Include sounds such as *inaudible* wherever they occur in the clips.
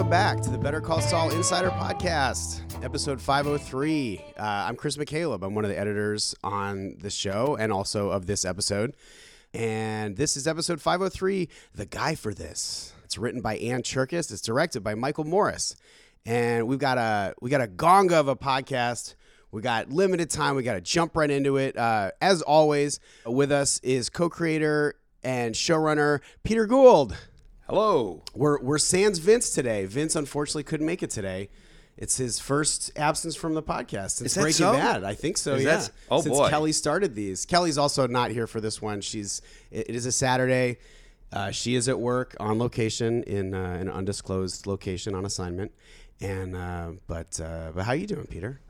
welcome back to the Better Call Saul Insider Podcast, episode 503. Uh, I'm Chris McCaleb. I'm one of the editors on the show and also of this episode. And this is episode 503, The Guy for This. It's written by Ann Cherkis. It's directed by Michael Morris. And we've got a we got a gonga of a podcast. We got limited time. We got to jump right into it. Uh, as always, with us is co-creator and showrunner Peter Gould. Hello. We're we're sans Vince today. Vince unfortunately couldn't make it today. It's his first absence from the podcast since Is that Breaking so? Bad. I think so. Is yeah. that- oh, since boy. Kelly started these. Kelly's also not here for this one. She's it, it is a Saturday. Uh, she is at work on location in uh, an undisclosed location on assignment. And uh, but uh, but how are you doing, Peter?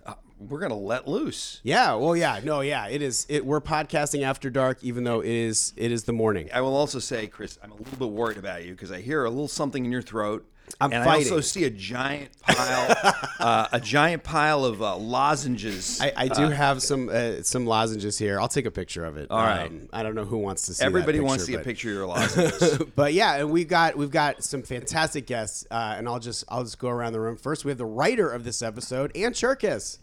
We're gonna let loose. Yeah. Well, yeah. No. Yeah. It is. It, we're podcasting after dark, even though it is it is the morning. I will also say, Chris, I'm a little bit worried about you because I hear a little something in your throat. I'm and I also see a giant pile, *laughs* uh, a giant pile of uh, lozenges. I, I do have some uh, some lozenges here. I'll take a picture of it. Um, All right. I don't know who wants to see. that Everybody wants to see a picture of your *laughs* lozenges. but yeah, and we've got we've got some fantastic guests, uh, and I'll just I'll just go around the room. First, we have the writer of this episode, Ann Cherkis.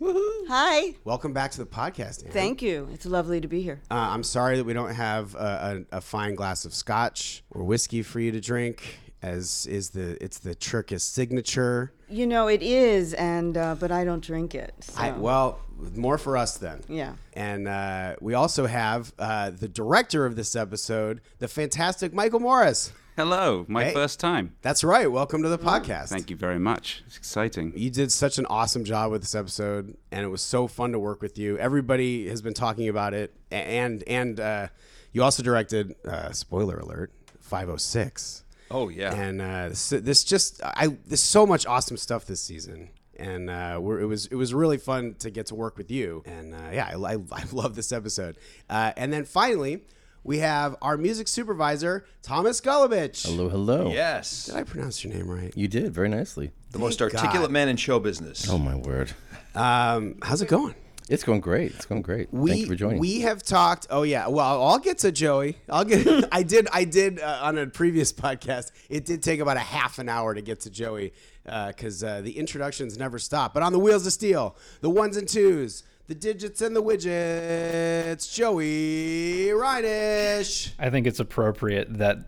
Hi. Welcome back to the podcast, Ann. Thank you. It's lovely to be here. Uh, I'm sorry that we don't have a, a, a fine glass of scotch or whiskey for you to drink, as is the it's the Cherkis signature. You know it is, and uh, but I don't drink it. So. I, well, more for us then. Yeah. And uh, we also have uh, the director of this episode, the fantastic Michael Morris. Hello, my Hey. first time. That's right. Welcome to the podcast. Thank you very much. It's exciting. You did such an awesome job with this episode, and it was so fun to work with you. Everybody has been talking about it, and and uh, you also directed. Uh, spoiler alert: Five oh six. Oh yeah. And uh, this, this just I there's so much awesome stuff this season, and uh, we're, it was it was really fun to get to work with you. And uh, yeah, I, I, I love this episode. Uh, and then finally, we have our music supervisor Thomas Golubić. Hello, hello. yes. Did I pronounce your name right? You did very nicely. The most articulate God. man in show business. Oh my word, Um, how's it going? It's going great. It's going great. We, Thank you for joining. We have talked. Oh yeah. Well, I'll get to Joey. I'll get. *laughs* I did. I did uh, on a previous podcast. It did take about a half an hour to get to Joey because uh, the introductions never stop. But on the wheels of steel, the ones and twos, the digits and the widgets. Joey Reinisch. I think it's appropriate that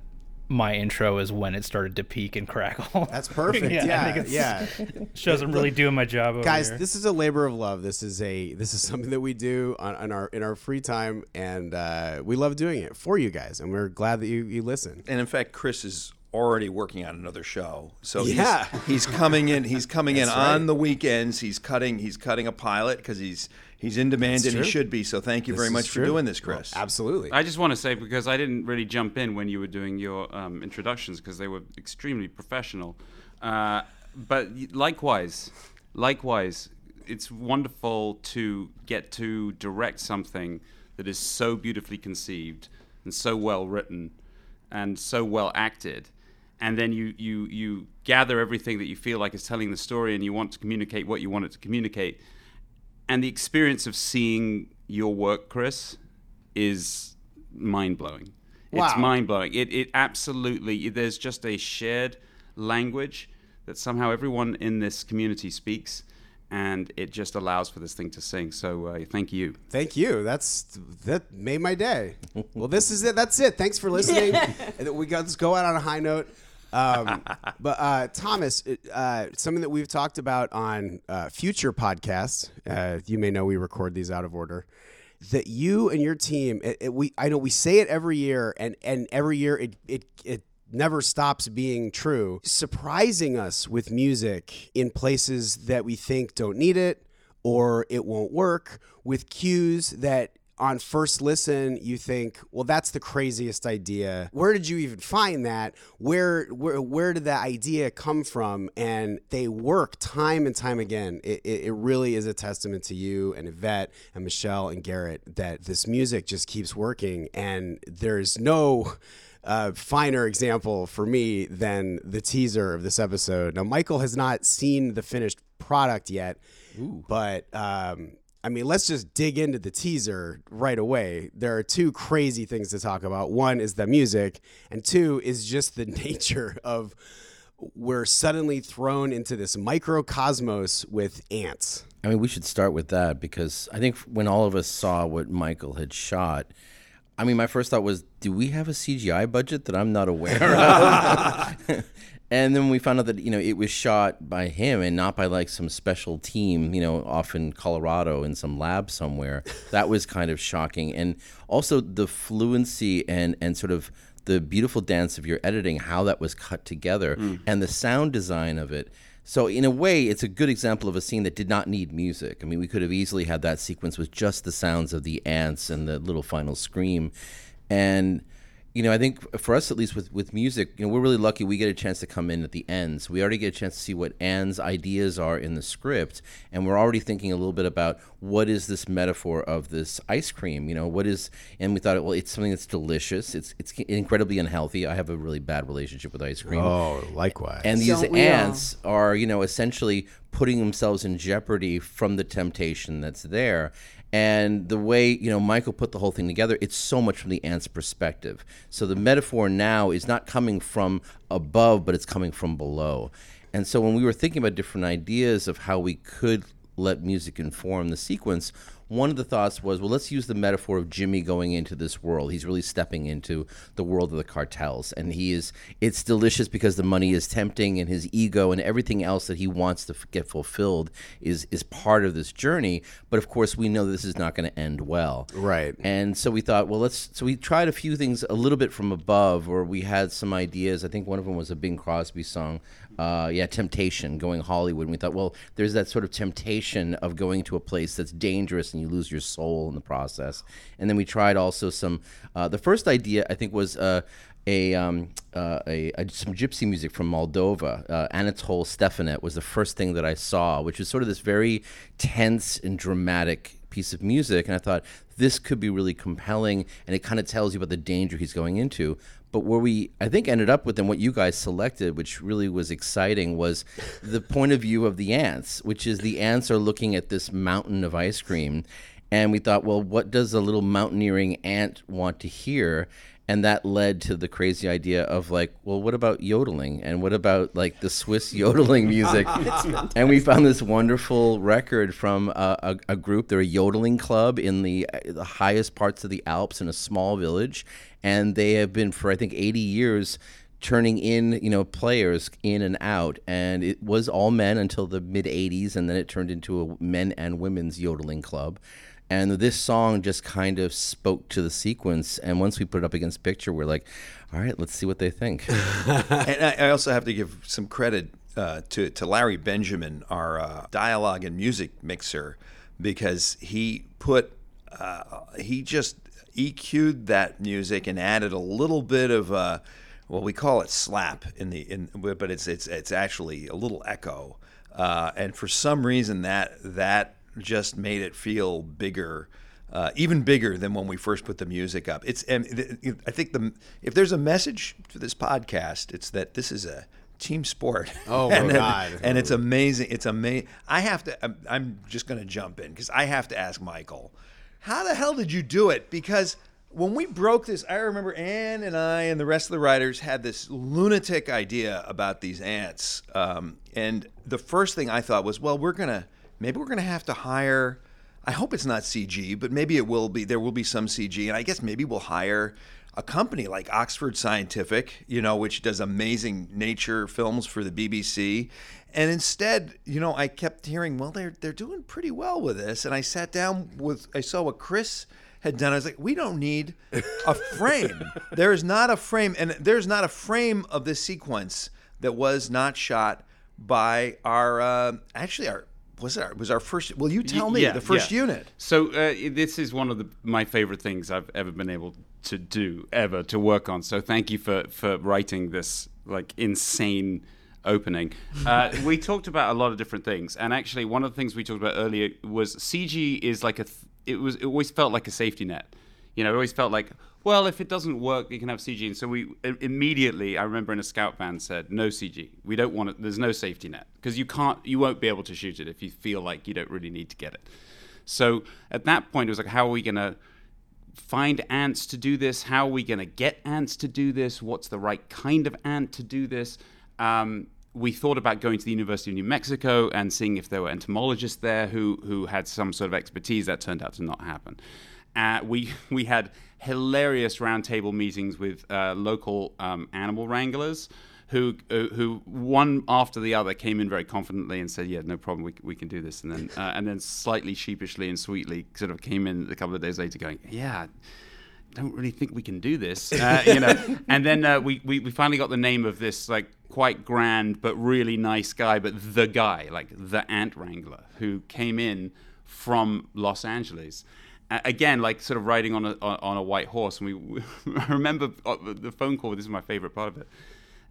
my intro is when it started to peak and crackle. That's perfect. *laughs* Yeah, I yeah. think it's- Yeah. *laughs* Shows I'm really doing my job over guys here. this is a labor of love this is a this is *laughs* something that we do on, on our in our free time and uh, we love doing it for you guys and we're glad that you, you listen And in fact, Chris is already working on another show. So Yeah. he's, coming in. He's coming in That's on the weekends. He's cutting. He's cutting a pilot because he's he's in demand and he should be. So thank you This very is much for doing this, Chris. absolutely I just want to say because I didn't really jump in when you were doing your um, introductions because they were extremely professional. Uh, but likewise, likewise, it's wonderful to get to direct something that is so beautifully conceived and so well written and so well acted. And then you, you, you gather everything that you feel like is telling the story and you want to communicate what you want it to communicate and the experience of seeing your work, Chris, is mind blowing. Wow. It's mind blowing. It it absolutely. There's just a shared language that somehow everyone in this community speaks, and it just allows for this thing to sing. So uh, thank you. Thank you. That's that made my day. Well, this is it. That's it. Thanks for listening. And *laughs* we got let's go out on a high note. Um, *laughs* but uh, Thomas, uh, something that we've talked about on uh, future podcasts. Uh, you may know we record these out of order. That you and your team, it, it- we I know we say it every year, and and every year it it it never stops being true. Surprising us with music in places that we think don't need it or it won't work with cues that on first listen you think well that's the craziest idea. Where did you even find that? Where where, where did that idea come from? And they work time and time again. It, it, it really is a testament to you and yvette and michelle and garrett that this music just keeps working. And there's no uh, finer example for me than the teaser of this episode. Now, Michael has not seen the finished product yet, but um, I mean, let's just dig into the teaser right away. There are two crazy things to talk about. One is the music, and two is just the *laughs* nature of we're suddenly thrown into this microcosmos with ants. I mean, we should start with that because I think when all of us saw what Michael had shot, I mean, my first thought was, do we have a CGI budget that I'm not aware of? *laughs* *laughs* and then we found out that you know it was shot by him and not by like some special team, you know, off in Colorado in some lab somewhere. *laughs* That was kind of shocking, and also the fluency and and sort of the beautiful dance of your editing, how that was cut together, mm. and the sound design of it. So in a way, it's a good example of a scene that did not need music. I mean, we could have easily had that sequence with just the sounds of the ants and the little final scream, and you know, I think for us at least with with music, you know, we're really lucky. We get a chance to come in at the end, so we already get a chance to see what Ann's ideas are in the script, and we're already thinking a little bit about what is this metaphor of this ice cream. You know, what is? And we thought, well, it's something that's delicious. It's it's incredibly unhealthy. I have a really bad relationship with ice cream. Oh, likewise. And these Don't all? ants are, you know, essentially putting themselves in jeopardy from the temptation that's there. And the way, you know, Michael put the whole thing together, it's so much from the ant's perspective. So the metaphor now is not coming from above, but it's coming from below. And so when we were thinking about different ideas of how we could let music inform the sequence, one of the thoughts was, well, let's use the metaphor of Jimmy going into this world. He's really stepping into the world of the cartels, and he is. It's delicious because the money is tempting, and his ego and everything else that he wants to f- get fulfilled is is part of this journey. But of course, we know this is not going to end well. Right. And so we thought, well, let's. So we tried a few things a little bit from above, or we had some ideas. I think one of them was a Bing Crosby song. Uh, yeah, Temptation, going Hollywood. And we thought, well, there's that sort of temptation of going to a place that's dangerous and you lose your soul in the process. And then we tried also some. Uh, the first idea, I think, was. Uh, a, um, uh, a, a some gypsy music from Moldova. Uh, Anatole Stefanet was the first thing that I saw, which was sort of this very tense and dramatic piece of music. And I thought this could be really compelling, and it kind of tells you about the danger he's going into. But where we, I think, ended up with, and what you guys selected, which really was exciting, was the point of view of the ants, which is the ants are looking at this mountain of ice cream. And we thought, well, what does a little mountaineering ant want to hear? And that led to the crazy idea of like well what about yodeling? And what about like the swiss *laughs* yodeling music? *laughs* And we found this wonderful record from a, a, a group. They're a yodeling club in the, the highest parts of the alps in a small village. And they have been for i think 80 years turning in you know players in and out. And it was all men until the mid 80s and then it turned into a men and women's yodeling club and this song just kind of spoke to the sequence. And once we put it up against picture we're like all right let's see what they think. *laughs* And I, I also have to give some credit uh, to to Larry Benjamin, our uh, dialogue and music mixer, because he put uh, he just EQ'd that music and added a little bit of uh, well, we call it slap in the in, but it's it's it's actually a little echo, uh, and for some reason that that just made it feel bigger. Uh, even bigger than when we first put the music up. It's, and th- I think the if there's a message to this podcast, it's that this is a team sport. Oh, my *laughs* and, God. And it's amazing. It's amazing. I have to. I'm, I'm just going to jump in because I have to ask Michael, how the hell did you do it? Because when we broke this, I remember Ann and I and the rest of the writers had this lunatic idea about these ants. Um, and the first thing I thought was, well, we're gonna maybe we're gonna have to hire. I hope it's not CG, but maybe it will be. There will be some CG, and I guess maybe we'll hire a company like Oxford Scientific, you know, which does amazing nature films for the BBC. And instead, you know, I kept hearing, well, they're they're doing pretty well with this. And I sat down with, I saw what Chris had done. I was like, we don't need a *laughs* frame. there is not a frame, and there's not a frame of this sequence that was not shot by our uh, actually our was our, was our first. Will you tell me Yeah, the first yeah. unit? So uh, this is one of the, my favorite things I've ever been able to do, ever to work on. So thank you for for writing this like insane opening. Uh, *laughs* we talked about a lot of different things, and actually one of the things we talked about earlier was CG is like a. Th- it was it always felt like a safety net. You know, it always felt like, well, if it doesn't work, you can have CG. And so we immediately, I remember in a scout van said, no CG. We don't want it. There's no safety net because you can't, you won't be able to shoot it if you feel like you don't really need to get it. So at that point, it was like, how are we going to find ants to do this? How are we going to get ants to do this? What's the right kind of ant to do this? um, we thought about going to the University of New Mexico and seeing if there were entomologists there who who had some sort of expertise. That turned out to not happen. Uh, we *laughs* we had hilarious roundtable meetings with uh, local um, animal wranglers who uh, who one after the other came in very confidently and said, "Yeah, no problem, we, we can do this," and then uh, and then slightly sheepishly and sweetly sort of came in a couple of days later, going, "Yeah." Don't really think we can do this, uh, you know. *laughs* and then uh, we, we we finally got the name of this like quite grand but really nice guy, but the guy, like the ant wrangler, who came in from Los Angeles. Again, like sort of riding on a on a white horse, and we. *laughs* I remember uh, the phone call. This is my favorite part of it.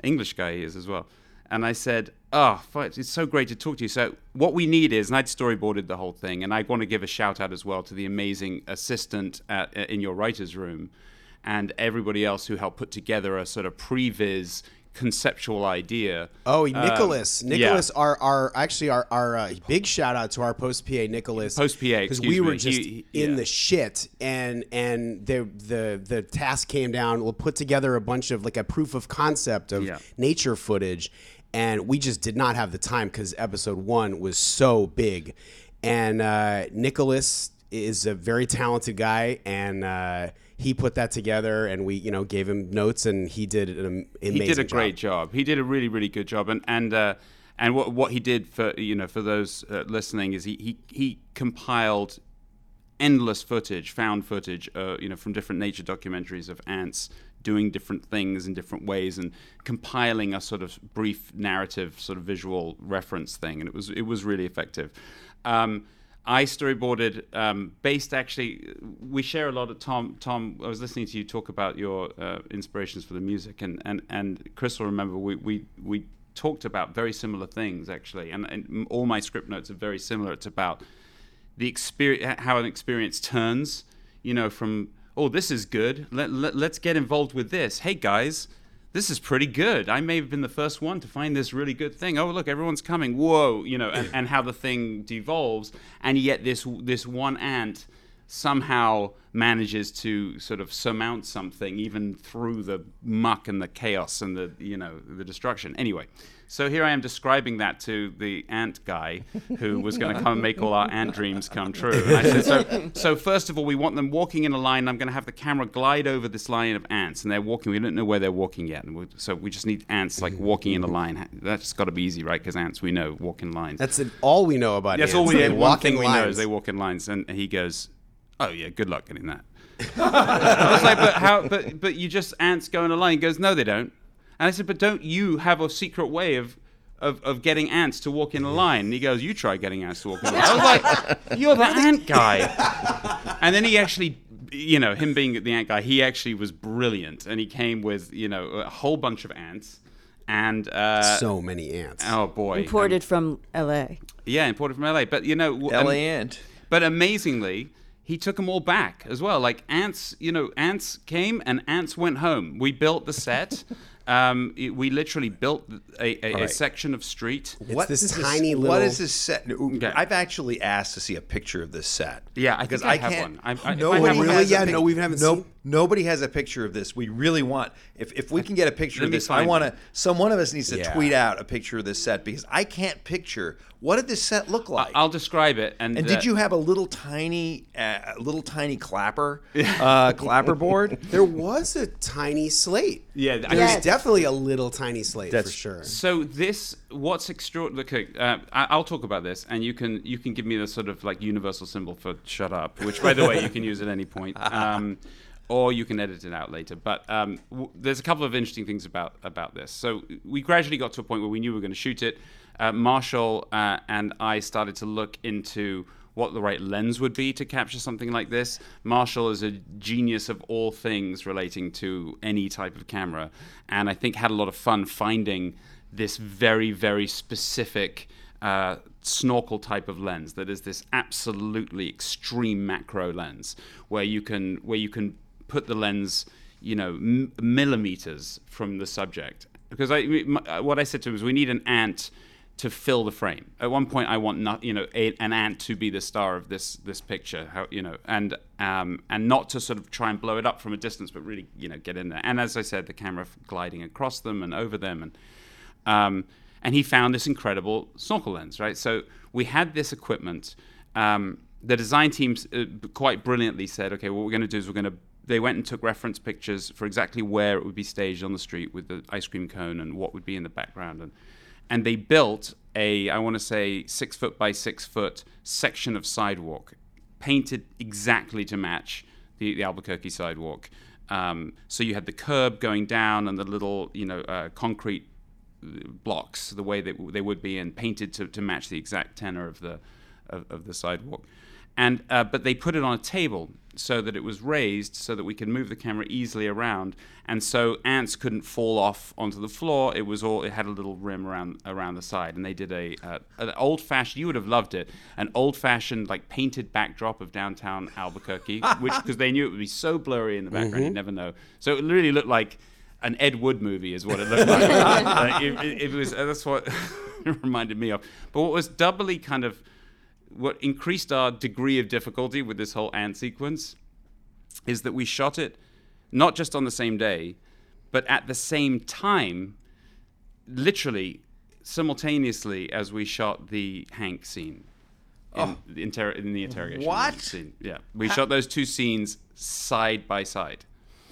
English guy he is as well. And I said, "Oh, it's so great to talk to you. So what we need is, and I'd storyboarded the whole thing, and I want to give a shout out as well to the amazing assistant at, in your writers' room, and everybody else who helped put together a sort of previs conceptual idea. Oh, Um, Nicholas, yeah. Nicholas, our our actually our our uh, big shout out to our post PA Nicholas. Post PA, because we were me. just He- in yeah. the shit, and and the the the task came down. We'll put together a bunch of like a proof of concept of Yeah. nature footage, and we just did not have the time because episode one was so big, and uh, Nicholas is a very talented guy, and. Uh, he put that together, and we, you know, gave him notes, and he did an amazing. he did a job. great job. He did a really, really good job. And and uh, and what what he did for you know for those uh, listening is he he he compiled endless footage, found footage, uh, you know, from different nature documentaries of ants doing different things in different ways and compiling a sort of brief narrative, sort of visual reference thing, and it was it was really effective. Um, I storyboarded um, based actually. We share a lot of Tom. Tom, I was listening to you talk about your uh, inspirations for the music, and and and Chris will remember we we we talked about very similar things actually, and, and all my script notes are very similar. It's about the experience, how an experience turns, you know, from oh this is good, let, let let's get involved with this. Hey guys, this is pretty good. I may have been the first one to find this really good thing. Oh look, everyone's coming. Whoa, you know, and, and how the thing devolves, and yet this this one ant somehow manages to sort of surmount something even through the muck and the chaos and the you know the destruction anyway so here i am describing that to the ant guy who was going to come and make all our ant dreams come true and I said, so, so first of all we want them walking in a line i'm going to have the camera glide over this line of ants and they're walking we don't know where they're walking yet and we, so we just need ants like walking in a line that's got to be easy right because ants we know walk in lines That's it, all we know about. that's ants. all we They One walk thing in we know lines. is they walk in lines, and he goes, "Oh yeah, good luck getting that." *laughs* I was like, "But how? But but you just ants go in a line." He goes, "No, they don't." And I said, "But don't you have a secret way of?" Of, of getting ants to walk in a line. And he goes, You try getting ants to walk in a line. I was like, *laughs* You're the ant guy. And then he actually, you know, him being the ant guy, he actually was brilliant. And he came with, you know, a whole bunch of ants. And, uh, so many ants. oh boy. Imported from L.A. Yeah, imported from LA. But, you know, LA um, Ant. but amazingly, he took them all back as well. Like ants, you know, ants came and ants went home. We built the set. Um, it- we literally built a, a, a section of street. It's this is tiny What little- is this set? I've actually asked to see a picture of this set. Yeah, I think because I I, have can't. one. I- I- if I one- Really? Yeah, pic- no, we haven't no, seen- Nobody has a picture of this. We really want. If if we can get a picture of this, I want to. one. Some one of us needs to Yeah. tweet out a picture of this set because I can't picture what did this set look like. I'll describe it. And, and did you have a little tiny, uh, little tiny clapper, *laughs* uh, clapper board? There was a tiny slate. Yeah, I there's Yes. definitely a little tiny slate That's- for sure. So this, what's extraordinary? Okay, uh, I- I'll talk about this, and you can you can give me the sort of like universal symbol for shut up, which by the way you can use at any point, *laughs* um, or you can edit it out later. But um, w- there's a couple of interesting things about about this. So we gradually got to a point where we knew we were going to shoot it. Uh, Marshall uh, and I started to look into what the right lens would be to capture something like this. Marshall is a genius of all things relating to any type of camera, and I think had a lot of fun finding this very, very specific uh, snorkel type of lens that is this absolutely extreme macro lens where you can where you can put the lens, you know, m- millimeters from the subject. Because I, m- what I said to him was, we need an ant to fill the frame. At one point, I want not, you know, a, an ant to be the star of this this picture. How you know, and um, and not to sort of try and blow it up from a distance, but really, you know, get in there. And as I said, the camera gliding across them and over them, and Um, and he found this incredible snorkel lens, right? So we had this equipment. Um, the design teams uh, quite brilliantly said, okay, what we're going to do is we're going to. They went and took reference pictures for exactly where it would be staged on the street with the ice cream cone and what would be in the background, and and they built a, I want to say, six foot by six foot section of sidewalk, painted exactly to match the, the Albuquerque sidewalk. Um, so you had the curb going down and the little, you know, uh, concrete blocks the way that they would be and painted to, to match the exact tenor of the of, of the sidewalk and uh, but they put it on a table so that it was raised so that we could move the camera easily around. And so ants couldn't fall off onto the floor. It was all it had a little rim around around the side. And they did a uh, an old fashioned you would have loved it an old fashioned like painted backdrop of downtown Albuquerque *laughs* which because they knew it would be so blurry in the background you'd never know. So it really looked like an Ed Wood movie is what it looked like. *laughs* Uh, it, it- it was uh, that's what *laughs* it reminded me of. But what was doubly kind of what increased our degree of difficulty with this whole ant sequence is that we shot it not just on the same day, but at the same time, literally simultaneously as we shot the Hank scene. In, oh. the, inter- in the interrogation room What? scene. Yeah, we shot those two scenes side by side.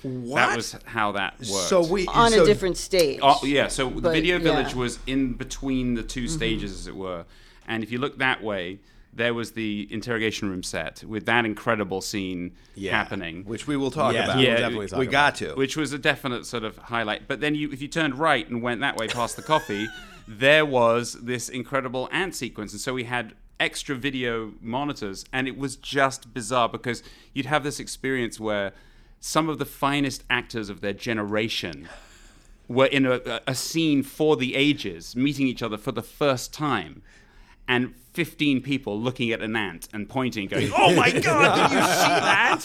What? That was how that worked. so we on so a different stage. Oh, yeah, so the video village yeah. was in between the 2 mm-hmm. stages, as it were. And if you look that way, there was the interrogation room set with that incredible scene Yeah. happening. which we will talk Yes, about. we will Yeah, definitely talk we about got to. which was a definite sort of highlight. But then you, if you turned right and went that way past the coffee, *laughs* there was this incredible ant sequence, and so we had extra video monitors, and it was just bizarre because you'd have this experience where some of the finest actors of their generation were in a, a scene for the ages, meeting each other for the first time, and 15 people looking at an ant and pointing, going, "Oh my God, did you see that?"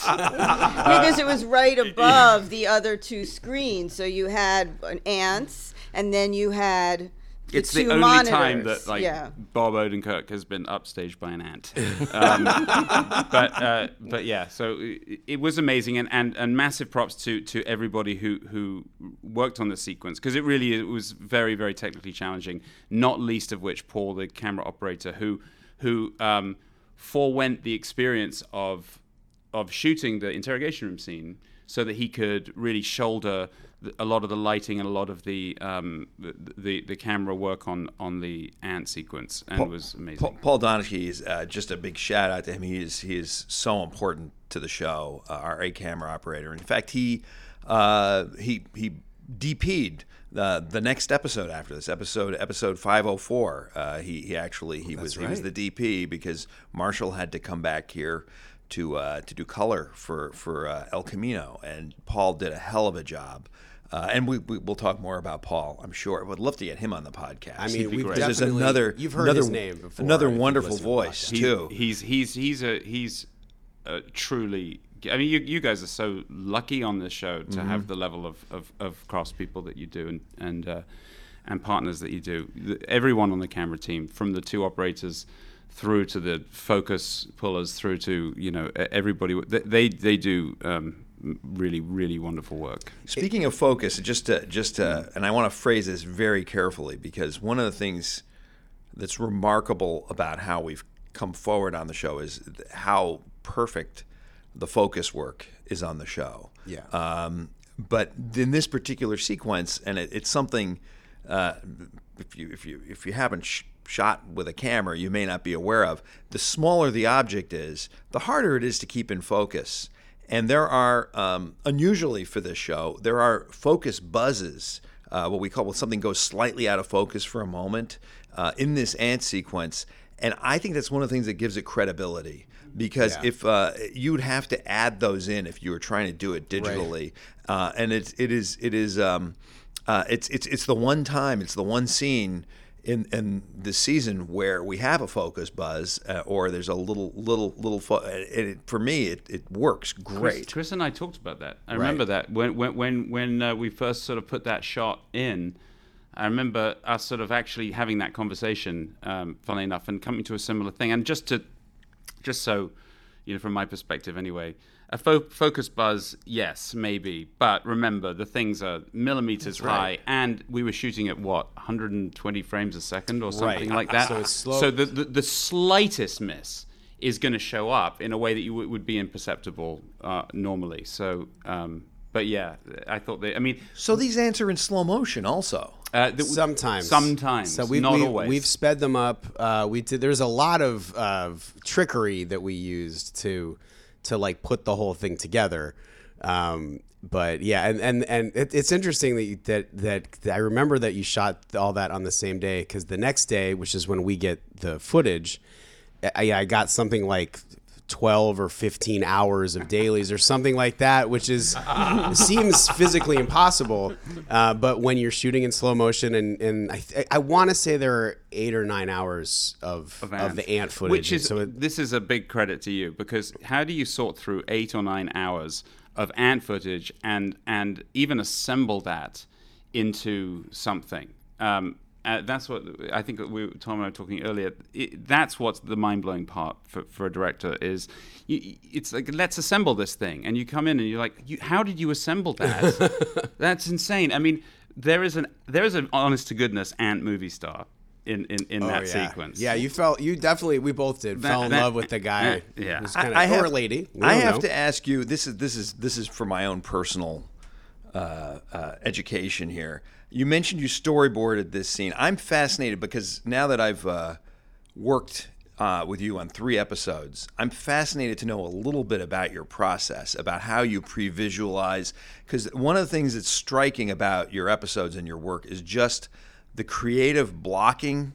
*laughs* because it was right above the other two screens. So you had an ants, and then you had it's two the only monitors. time that like yeah. Bob Odenkirk has been upstaged by an ant. Um, *laughs* but uh, but yeah, so it, it was amazing and, and, and massive props to to everybody who who worked on the sequence because it really it was very very technically challenging. Not least of which Paul, the camera operator, who who um, forewent the experience of of shooting the interrogation room scene so that he could really shoulder a lot of the lighting and a lot of the um, the, the the camera work on on the ant sequence and it was amazing. Paul, Paul Donahue is uh, just a big shout out to him. He is he is so important to the show. Uh, our A camera operator. In fact, he uh, he he DP'd the the next episode after this episode episode 504. Uh, he he actually he was he was the. DP because Marshall had to come back here. To, uh, to do color for for uh, El Camino, and Paul did a hell of a job. Uh, and we, we will talk more about Paul, I'm sure. I would love to get him on the podcast. I mean, we've great. There's definitely another you've heard another, his name before. Another if wonderful listened to the voice. He- too. He's he's he's a he's uh, truly. I mean, you, you guys are so lucky on this show to have the level of, of, of craftspeople that you do and and uh, and partners that you do. Everyone on the camera team, from the two operators through to the focus pullers, through to you know everybody, they they, they do um, really really wonderful work. Speaking of focus, just to, just to, and I want to phrase this very carefully because one of the things that's remarkable about how we've come forward on the show is how perfect the focus work is on the show. Yeah. Um, but in this particular sequence, and it, it's something uh, if you if you if you haven't sh- shot with a camera, you may not be aware of. The smaller the object is, the harder it is to keep in focus. And there are, um, unusually for this show, there are focus buzzes, uh, what we call when something goes slightly out of focus for a moment uh, in this ant sequence. And I think that's one of the things that gives it credibility because Yeah. if uh, you'd have to add those in if you were trying to do it digitally, uh, and it's it is it is um, uh, it's it's it's the one time it's the one scene in in the season where we have a focus buzz uh, or there's a little little little fo- and it, for me it, it works great. Chris and I talked about that. I remember that when when when when uh, we first sort of put that shot in. I remember us sort of actually having that conversation, um, funnily enough, and coming to a similar thing. And just to, just so, you know, from my perspective anyway, A fo- focus buzz, yes, maybe, but remember the things are millimeters high, and we were shooting at what 120 frames a second or something Right. like that. So it's slow. So the, the the slightest miss is going to show up in a way that you w- would be imperceptible uh, normally. So, um, but yeah, I thought they. I mean, So these ants are in slow motion also. uh, the, Sometimes, sometimes, So we've, not we, always. We've sped them up. Uh, we did. There's a lot of of trickery that we used to to like put the whole thing together. Um, but yeah, and and and it, it's interesting that, you, that that I remember that you shot all that on the same day because the next day, which is when we get the footage, I, I got something like. 12 or 15 hours of dailies or something like that which is seems physically impossible uh, but when you're shooting in slow motion and, and I, I want to say there are eight or nine hours of, of, ant. the ant footage Which is so it, this is a big credit to you because how do you sort through eight or nine hours of ant footage and and even assemble that into something? Um, uh, that's what I think we Tom and I were talking earlier. It, that's what's the mind blowing part for, for a director is you, it's like let's assemble this thing, and you come in and you're like, you, how did you assemble that? *laughs* that's insane. I mean, there is an there is an honest to goodness ant movie star in in, in that oh, yeah. sequence. yeah you felt you definitely we both did That- fell in that- love with the guy that- yeah. who's I- kind of I have- or lady I have know. to ask you. This is this is this is for my own personal uh, uh, education here. You mentioned you storyboarded this scene. I'm fascinated because now that I've uh, worked uh, with you on three episodes, I'm fascinated to know a little bit about your process, about how you pre-visualize. Because one of the things that's striking about your episodes and your work is just the creative blocking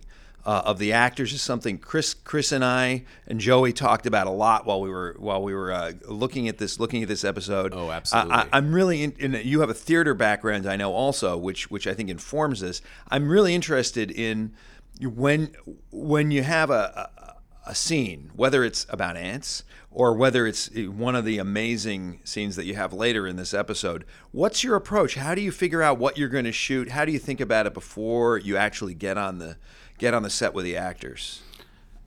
uh, of the actors is something Chris, Chris and I and Joey talked about a lot while we were while we were uh, looking at this looking at this episode. Oh, absolutely. I, am really in, in. You have a theater background, I know also, which which I think informs this. I'm really interested in when when you have a, a, a scene, whether it's about ants or whether it's one of the amazing scenes that you have later in this episode. What's your approach? How do you figure out what you're going to shoot? How do you think about it before you actually get on the get on the set with the actors?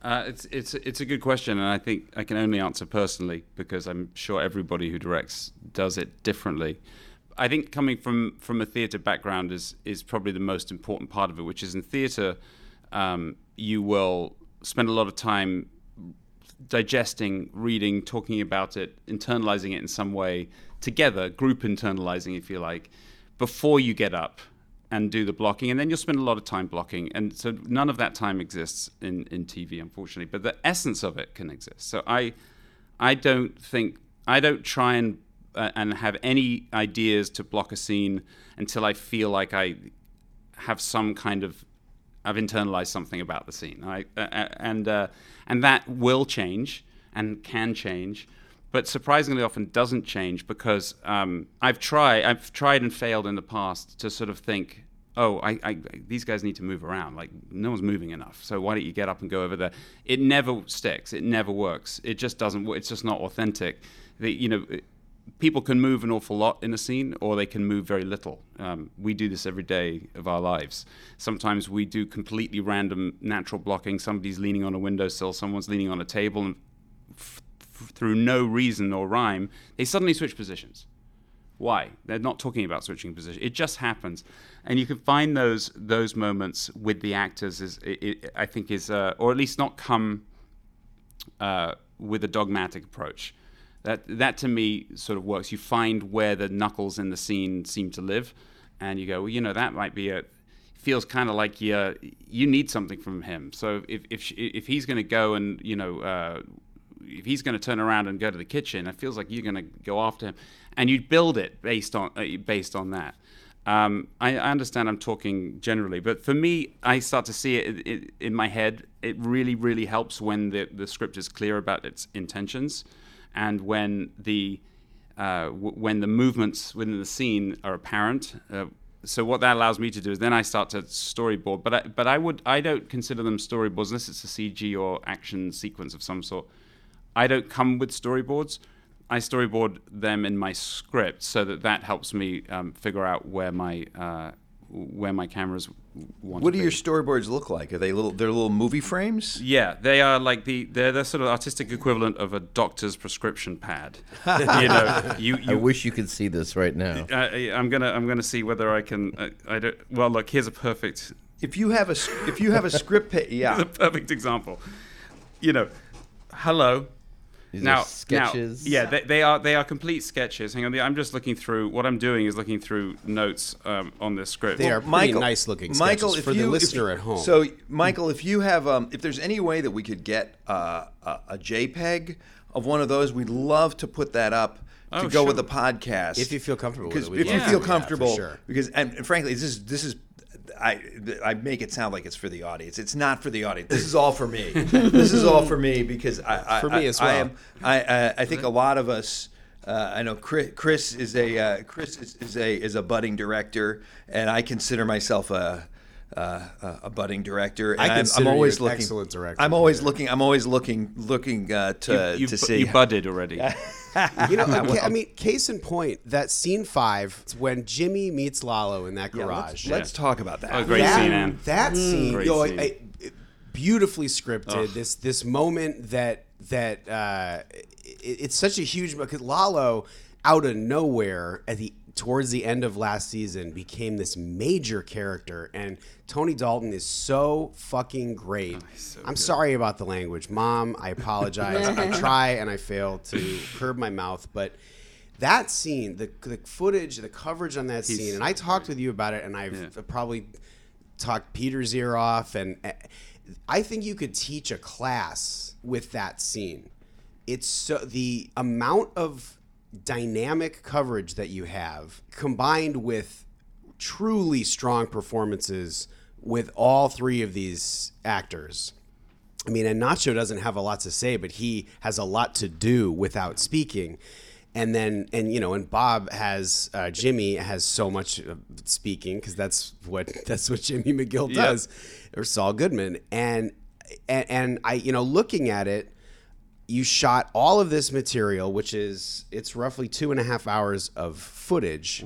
Uh, it's it's it's a good question, and I think I can only answer personally because I'm sure everybody who directs does it differently. I think coming from from a theatre background is is probably the most important part of it, which is in theatre, um, you will spend a lot of time digesting, reading, talking about it, internalizing it in some way together, group internalizing, if you like, before you get up and do the blocking. And then you'll spend a lot of time blocking. And so none of that time exists in, in TV, unfortunately. But the essence of it can exist. So I, I don't think, I don't try and, uh, and have any ideas to block a scene until I feel like I have some kind of I've internalized something about the scene, I, uh, and uh, and that will change and can change, but surprisingly often doesn't change because um, I've tried I've tried and failed in the past to sort of think, oh, I, I, these guys need to move around. Like no one's moving enough, so why don't you get up and go over there? It never sticks. It never works. It just doesn't. It's just not authentic. The, you know. People can move an awful lot in a scene, or they can move very little. Um, we do this every day of our lives. Sometimes we do completely random natural blocking. Somebody's leaning on a windowsill, someone's leaning on a table, and f- through no reason or rhyme, they suddenly switch positions. Why? They're not talking about switching position. It just happens, and you can find those those moments with the actors. Is it, it, I think is uh, or at least not come uh, with a dogmatic approach. That that to me sort of works. You find where the knuckles in the scene seem to live, and you go, well, you know, that might be a feels kind of like you you need something from him. So if if if he's going to go and you know. Uh, if he's going to turn around and go to the kitchen, it feels like you're going to go after him, and you build it based on uh, based on that. Um, I, I understand I'm talking generally, but for me, I start to see it, it in my head. It really, really helps when the, the script is clear about its intentions, and when the uh, w- when the movements within the scene are apparent. Uh, so what that allows me to do is then I start to storyboard. But I, but I would I don't consider them storyboards unless it's a CG or action sequence of some sort. I don't come with storyboards. I storyboard them in my script so that that helps me um, figure out where my uh, where my cameras want. To What to do be. your storyboards look like? Are they little? They're little movie frames. Yeah, they are like the they're the sort of artistic equivalent of a doctor's prescription pad. *laughs* you know, you, I wish you could see this right now. I, I'm gonna I'm gonna see whether I can. I, I don't. Well, look, here's a perfect If you have a s- if you have a script, pa- yeah. a *laughs* perfect example. You know, hello. These now, are sketches. Now, yeah, they, they are they are complete sketches. Hang on, I'm just looking through. What I'm doing is looking through notes um, on this script. They are pretty Michael, nice looking sketches Michael, if for you, the if- listener at home. So, Michael, if you have, um, if there's any way that we could get uh, a, a JPEG of one of those, we'd love to put that up to Oh, go sure. with the podcast. If you feel comfortable because it, we'd if you to feel do that, for comfortable, sure. because and, and frankly, this is this is. I, I make it sound like it's for the audience. It's not for the audience. This is all for me. this is all for me because I, I For me I- as I well. am I, I, I think a lot of us. Uh, I know Chris, Chris is a uh, Chris is, is a is a budding director, and I consider myself a uh, a a budding director. And I I'm- consider I'm, you always an looking. excellent director, I'm always Peter. looking. I'm always looking looking uh, to you, to bu- see. you budded already. *laughs* You know, ca- I mean, case in point, that scene five, it's when Jimmy meets Lalo in that Yeah, garage. let's, let's talk about that. Oh, great that, scene, Ann. That scene, Great yo, scene. I- I- beautifully scripted. This this moment that that uh, it, it's such a huge because Lalo out of nowhere at the towards the end of last season became this major character and Tony Dalton is so fucking great. I'm sorry about the language. Mom, I apologize. I *laughs* try and I fail to curb my mouth, but that scene, the, the footage, the coverage on that scene, and I talked with you about it, and I've Yeah. probably talked Peter's ear off, and uh, I think you could teach a class with that scene. It's so the amount of dynamic coverage that you have combined with truly strong performances with all three of these actors. I mean, and Nacho doesn't have a lot to say, but he has a lot to do without speaking. And then, and you know, and Bob has uh, Jimmy has so much speaking because that's what *laughs* that's what Jimmy McGill does, or Saul Goodman. And, and and I, you know, looking at it, you shot all of this material, which is it's roughly two and a half hours of footage,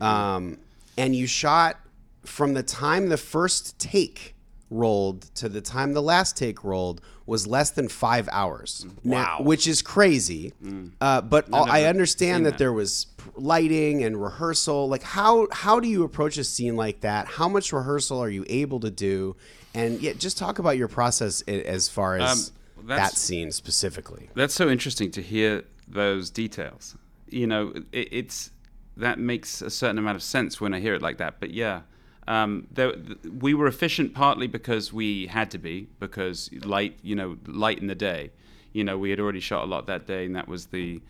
um, and you shot from the time the first take rolled to the time the last take rolled was less than five hours. Wow, which is crazy. Uh, but all, I understand that that. there was p- lighting and rehearsal. Like how how do you approach a scene like that? How much rehearsal are you able to do? And yeah, just talk about your process i- as far as Um, that scene specifically. That's so interesting to hear those details. You know, it, it's that makes a certain amount of sense when I hear it like that. But yeah, um, there, we were efficient partly because we had to be because light, you know, light in the day. You know, we had already shot a lot that day, and that was the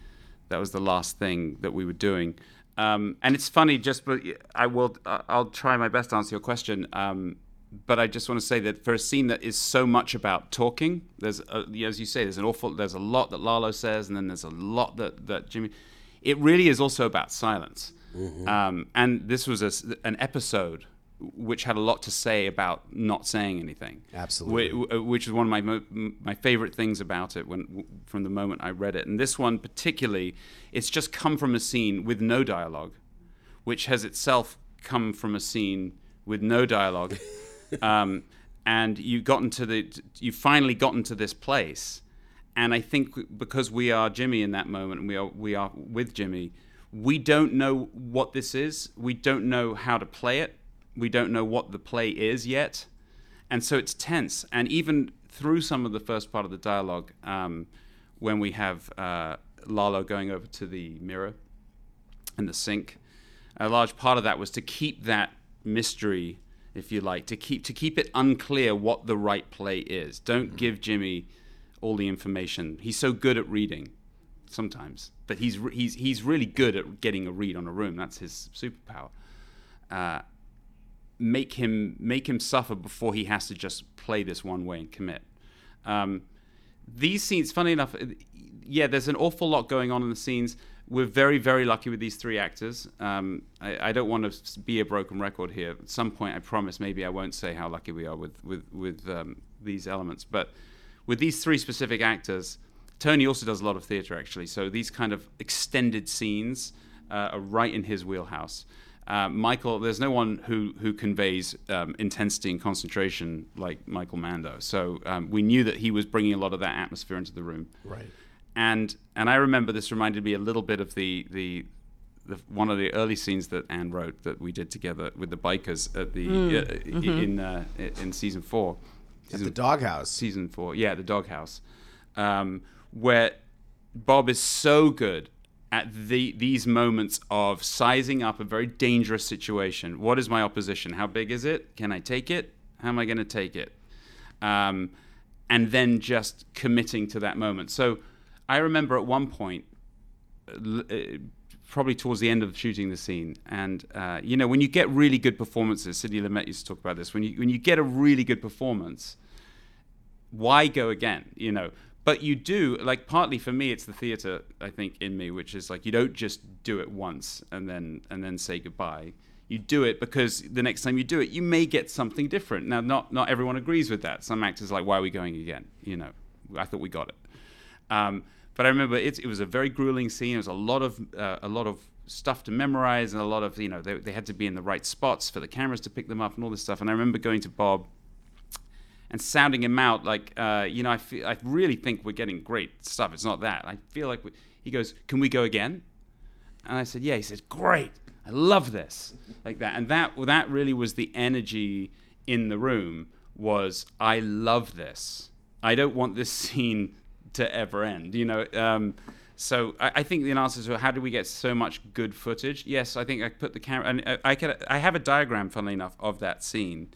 that was the last thing that we were doing. Um, and it's funny, just but I will I'll try my best to answer your question. Um, but I just want to say that for a scene that is so much about talking, there's a, as you say, there's an awful, there's a lot that Lalo says, and then there's a lot that that Jimmy. It really is also about silence, um, and this was a an episode which had a lot to say about not saying anything. Absolutely. Whi- w- which is one of my mo- my favorite things about it when from the moment I read it. And this one particularly, it's just come from a scene with no dialogue, which has itself come from a scene with no dialogue. *laughs* um, and you got into the you finally gotten to this place. And I think because we are Jimmy in that moment, and we are we are with Jimmy, we don't know what this is. We don't know how to play it. We don't know what the play is yet and so it's tense. And even through some of the first part of the dialogue, um, when we have uh, Lalo going over to the mirror and the sink, a large part of that was to keep that mystery, if you like, to keep to keep it unclear what the right play is. Don't give Jimmy all the information. He's so good at reading sometimes, but he's he's he's really good at getting a read on a room. That's his superpower. Uh, make him make him suffer before he has to just play this one way and commit. Um, these scenes, funny enough, yeah, there's an awful lot going on in the scenes. We're very, very lucky with these three actors. Um, I, I don't want to be a broken record here. At some point, I promise, maybe I won't say how lucky we are with with with um, these elements. But with these three specific actors, Tony also does a lot of theater actually. So these kind of extended scenes uh, are right in his wheelhouse. uh, Michael, there's no one who who conveys um, intensity and concentration like Michael Mando. So um, we knew that he was bringing a lot of that atmosphere into the room. Right. And and I remember this reminded me a little bit of the the. The, one of the early scenes that Ann wrote that we did together with the bikers at the uh, in uh, in season four, At the doghouse. season four, yeah, the doghouse, um, where Bob is so good at the these moments of sizing up a very dangerous situation. What is my opposition? How big is it? Can I take it? How am I going to take it? Um, and then just committing to that moment. So I remember at one point, uh, probably towards the end of shooting the scene, and uh, you know when you get really good performances, Sidney Lumet used to talk about this. When you when you get a really good performance, why go again? You know, but you do like partly for me, it's the theater I think in me, which is like you don't just do it once and then and then say goodbye. You do it because the next time you do it, you may get something different. Now, not not everyone agrees with that. Some actors are like, "Why are we going again?" You know, I thought we got it. Um, but I remember it, it was a very grueling scene. It was a lot of uh, a lot of stuff to memorize and a lot of you know they, they had to be in the right spots for the cameras to pick them up and all this stuff. And I remember going to Bob and sounding him out like uh, you know I feel I really think we're getting great stuff. It's not that I feel like we, he goes, "Can we go again?" And I said, "Yeah." He says, "Great, I love this," like that. And that that really was the energy in the room. Was I love this? I don't want this *laughs* scene to ever end. You know. Um, so I, I think the answer to how do we get so much good footage? Yes, I think I put the camera and I, I could I have a diagram, funnily enough, of that scene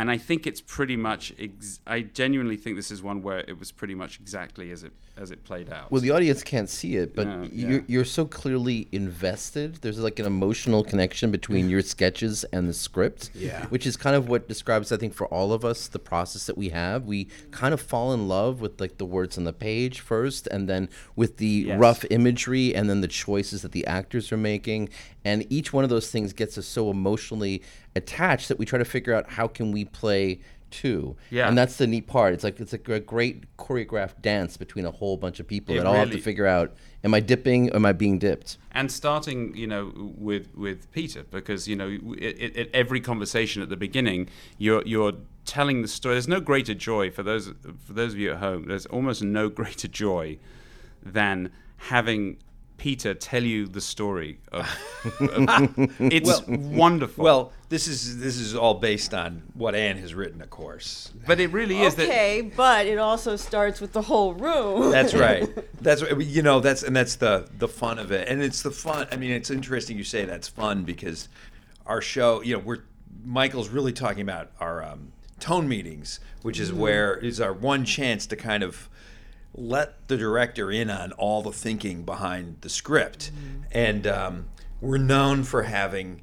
and I think it's pretty much. Ex- I genuinely think this is one where it was pretty much exactly as it as it played out. Well, the audience can't see it, but Yeah, you're, you're so clearly invested. There's like an emotional connection between your sketches and the script, Yeah. which is kind of what describes, I think, for all of us, the process that we have. We kind of fall in love with like the words on the page first, and then with the Yes. rough imagery, and then the choices that the actors are making, and each one of those things gets us so emotionally attached that we try to figure out how can we play too. Yeah. and that's the neat part. It's like it's like a great choreographed dance between a whole bunch of people It that all have to figure out: Am I dipping? Or am I being dipped? and starting, you know, with with Peter, because you know, at, at every conversation at the beginning, you're you're telling the story. There's no greater joy for those for those of you at home. There's almost no *laughs* greater joy than having Peter tell you the story of. of- *laughs* it's wonderful. Well, this is this is all based on what Ann has written, of course. but it really is that. Okay, but it also starts with the whole room. That's *laughs* right. That's right. you know that's and that's the the fun of it, and it's the fun. I mean, it's interesting you say that's fun because our show, you know, we're Michael's really talking about our um, tone meetings, which is where is our one chance to kind of let the director in on all the thinking behind the script, and um, we're known for having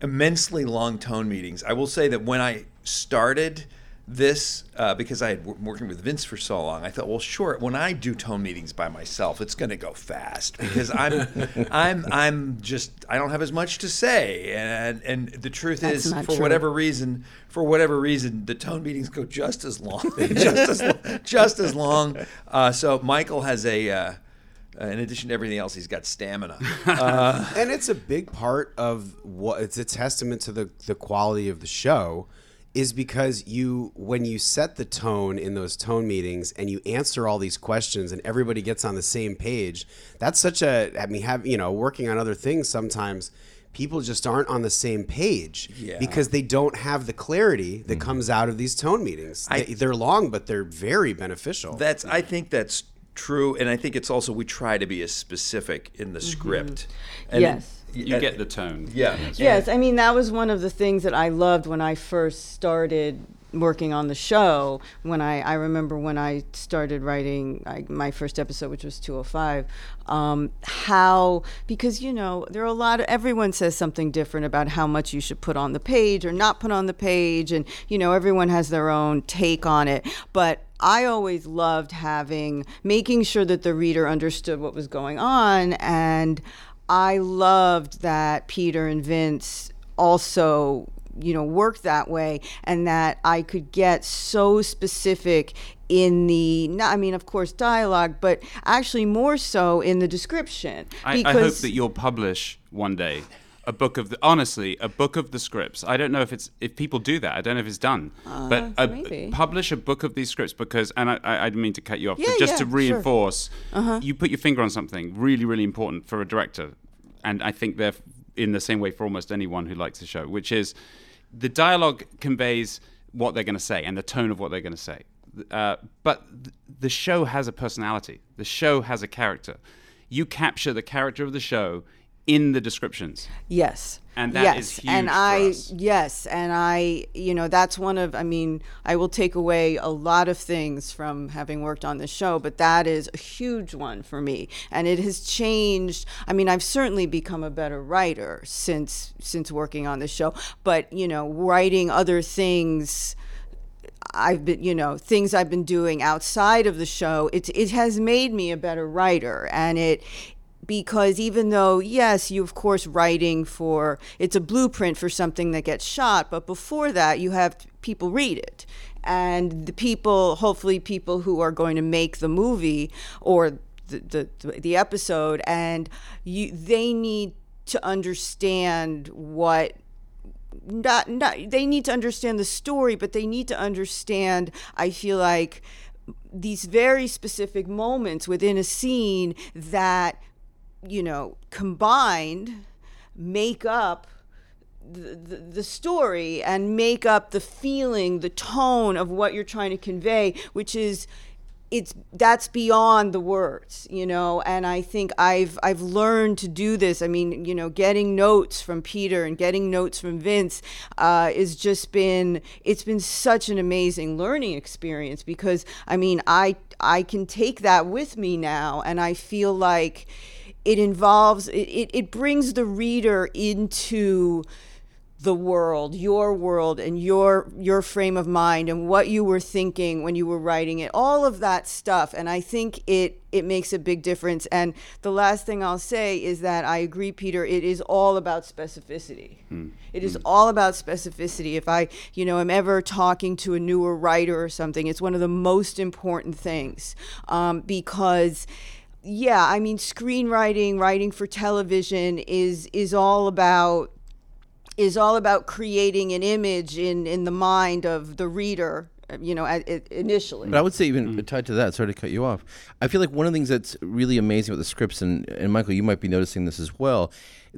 immensely long tone meetings. I will say that when I started this, uh, because I had w- working with Vince for so long, I thought, well, sure, when I do tone meetings by myself, it's going to go fast because I'm, *laughs* I'm, I'm just, I don't have as much to say, and and the truth That's is, for true. whatever reason, for whatever reason, the tone meetings go just as long, *laughs* just as long, just as long. Uh, so Michael has a. Uh, uh, in addition to everything else, he's got stamina. *laughs* Uh, and it's a big part of what it's a testament to the the quality of the show is because you when you set the tone in those tone meetings and you answer all these questions and everybody gets on the same page that's such a i mean have you know working on other things sometimes people just aren't on the same page Yeah. because they don't have the clarity that mm-hmm. comes out of these tone meetings I- they, they're long but they're very beneficial That's I think that's true, and I think it's also we try to be as specific in the mm-hmm. script. And Yes. You get the tone. yeah. Yes, I mean that was one of the things that I loved when I first started working on the show. When I, I remember when I started writing I, my first episode, which was 205, um, how because you know there are a lot of everyone says something different about how much you should put on the page or not put on the page, and you know everyone has their own take on it, but. I always loved having making sure that the reader understood what was going on and I loved that Peter and Vince also, you know, worked that way and that I could get so specific in the, not- I mean, of course, dialogue, but actually more so in the description. I, I hope that you'll publish one day a book of the honestly a book of the scripts. I don't know if it's if people do that. I don't know if it's done, but a, maybe. publish a book of these scripts because and I, I, didn't mean to cut you off, Yeah, but just yeah, to sure. reinforce, you put your finger on something really really important for a director, and I think they're in the same way for almost anyone who likes the show, which is the dialogue conveys what they're going to say and the tone of what they're going to say. Uh, but th- the show has a personality. The show has a character. You capture the character of the show in the descriptions. Yes. And that yes. is huge and for I yes, and I you know that's one of I mean I will take away a lot of things from having worked on this show, but that is a huge one for me, and it has changed. I mean I've certainly become a better writer since since working on the show, but you know writing other things. I've been, you know, things I've been doing outside of the show, it it has made me a better writer, and it because even though yes, you of course writing for it's a blueprint for something that gets shot, but before that you have people read it, and the people, hopefully, people who are going to make the movie or the the, the episode, and you they need to understand what not, not they need to understand the story, but they need to understand. I feel like these very specific moments within a scene that you know combined make up the, the, story and make up the feeling the tone of what you're trying to convey which is it's that's beyond the words you know? And i think i've i've learned to do this. I mean you know getting notes from peter and getting notes from vince uh, is just been it's been such an amazing learning experience because i mean i i can take that with me now and i feel like it involves it, it, brings the reader into the world, your world and your your frame of mind and what you were thinking when you were writing it. All of that stuff and I think it it makes a big difference. And the last thing I'll say is that I agree Peter, it is all about specificity. It is all about specificity. If I, you know, am ever talking to a newer writer or something, it's one of the most important things um, because yeah, I mean screenwriting, writing for television is is all about is all about creating an image in in the mind of the reader you know at, at- initially But I would say even mm. tied to that, sorry to cut you off. I feel like one of the things that's really amazing with the scripts, and, and Michael, you might be noticing this as well.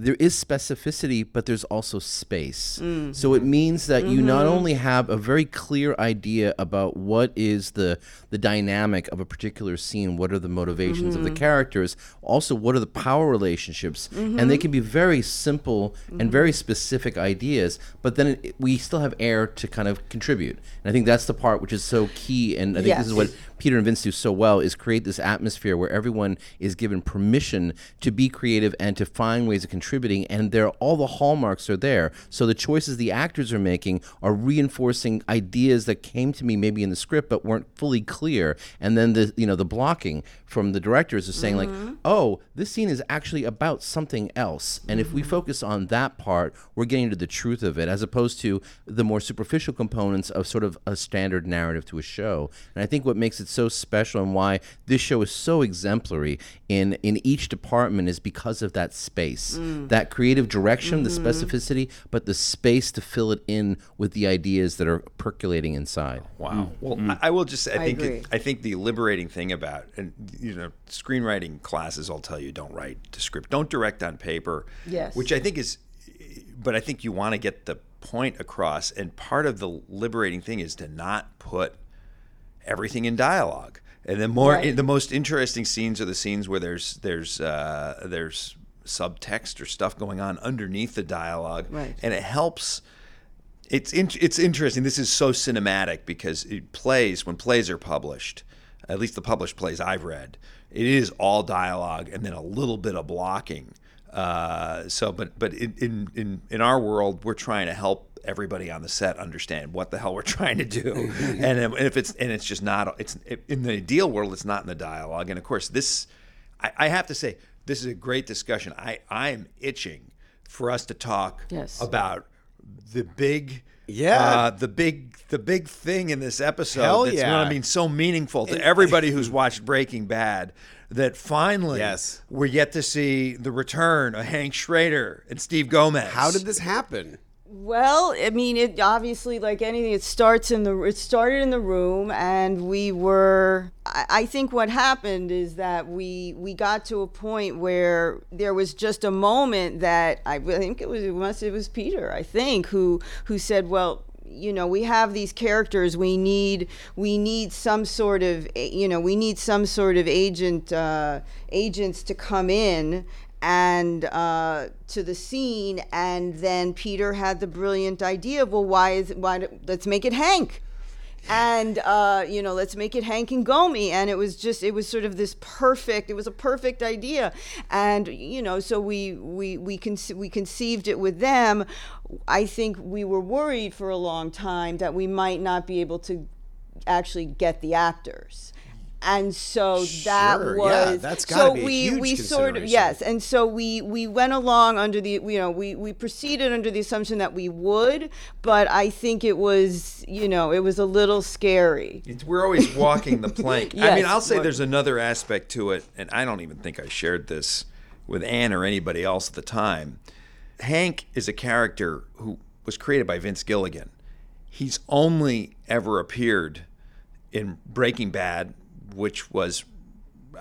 There is specificity, but there's also space. Mm-hmm. So it means that you not mm-hmm. only have a very clear idea about what is the the dynamic of a particular scene, what are the motivations of the mm-hmm. characters, also what are the power relationships, and they can be very simple and very specific ideas. But then it, we still have air to kind of contribute, and I think that's the part which is so key. And I think this is what Peter and Vince do so well is create this atmosphere where everyone is given permission to be creative and to find ways of contributing, and there all the hallmarks are there. So the choices the actors are making are reinforcing ideas that came to me maybe in the script but weren't fully clear, and then the you know the blocking from the directors is saying like, mm-hmm. oh, this scene is actually about something else, and if we mm-hmm. focus on that part, we're getting to the truth of it, as opposed to the more superficial components of sort of a standard narrative to a show. And I think what makes it so special and why this show is so exemplary in in each department is because of that space, mm. that creative direction, the mm-hmm. specificity, but the space to fill it in with the ideas that are percolating inside. Wow. Mm. Well, I, I will just I, I think agree. it, I think the liberating thing about and you know screenwriting classes will tell you don't write to script, don't direct on paper. Yes. Which I think is, but I think you want to get the point across, and part of the liberating thing is to not put everything in dialogue. And the more Right. the most interesting scenes are the scenes where there's there's uh, there's subtext or stuff going on underneath the dialogue, Right. and it helps it's in, it's interesting. This is so cinematic because it plays when plays are published, at least the published plays I've read, it is all dialogue and then a little bit of blocking. Uh, so, but but in, in in our world, we're trying to help everybody on the set understand what the hell we're *laughs* trying to do, *laughs* and if it's and it's just not it's in the ideal world, it's not in the dialogue. And of course, this I, I have to say this is a great discussion. I I am itching for us to talk Yes. about the big Yeah. uh, the big the big thing in this episode Hell that's yeah. going to be so meaningful to everybody who's *laughs* watched Breaking Bad that finally Yes. we get to see the return of Hank Schrader and Steve Gomez. How did this happen? Well, I mean, it obviously, like anything, it starts in the. It started in the room, and we were. I, I think what happened is that we we got to a point where there was just a moment that I think it was it must it was Peter I think who who said, well, you know we have these characters we need we need some sort of you know we need some sort of agent uh, agents to come in and uh, to the scene and then peter had the brilliant idea of well why is why do- let's make it hank. And uh, you know let's make it hank and gomi. And it was just it was sort of this perfect it was a perfect idea. And you know so we we we, conce- we conceived it with them. I think we were worried for a long time that we might not be able to actually get the actors and so that Sure, was yeah, that's so gotta a we huge we sort of yes and so we we went along under the you know we we proceeded under the assumption that we would but i think it was you know it was a little scary It's- We're always walking the plank. *laughs* I mean, I'll say walk- there's another aspect to it, and I don't even think I shared this with Ann or anybody else at the time. Hank is a character who was created by Vince Gilligan. He's only ever appeared in Breaking Bad, which was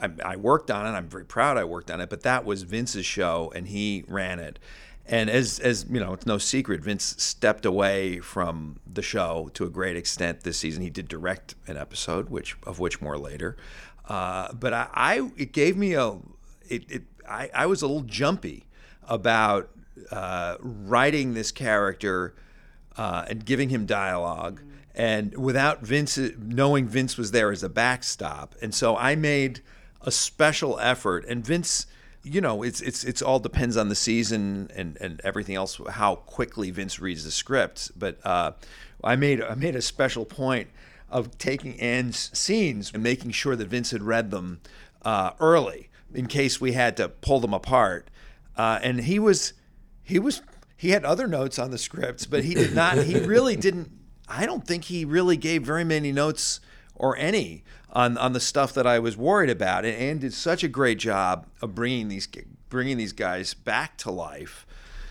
I, I worked on it. I'm very proud I worked on it, but that was Vince's show, and he ran it. And as as you know, it's no secret, Vince stepped away from the show to a great extent this season. He did direct an episode, which of which more later. Uh, but I, I, it gave me a, it, it I, I was a little jumpy about uh, writing this character uh, and giving him dialogue, and without Vince knowing Vince was there as a backstop. And so I made a special effort, and Vince. You know, it's it's it's all depends on the season and, and everything else. How quickly Vince reads the scripts, but uh, I made I made a special point of taking Ann's scenes and making sure that Vince had read them uh, early in case we had to pull them apart. Uh, and he was he was he had other notes on the scripts, but he did not. He really didn't. I don't think he really gave very many notes or any on on the stuff that I was worried about. And Ann did such a great job of bringing these bringing these guys back to life.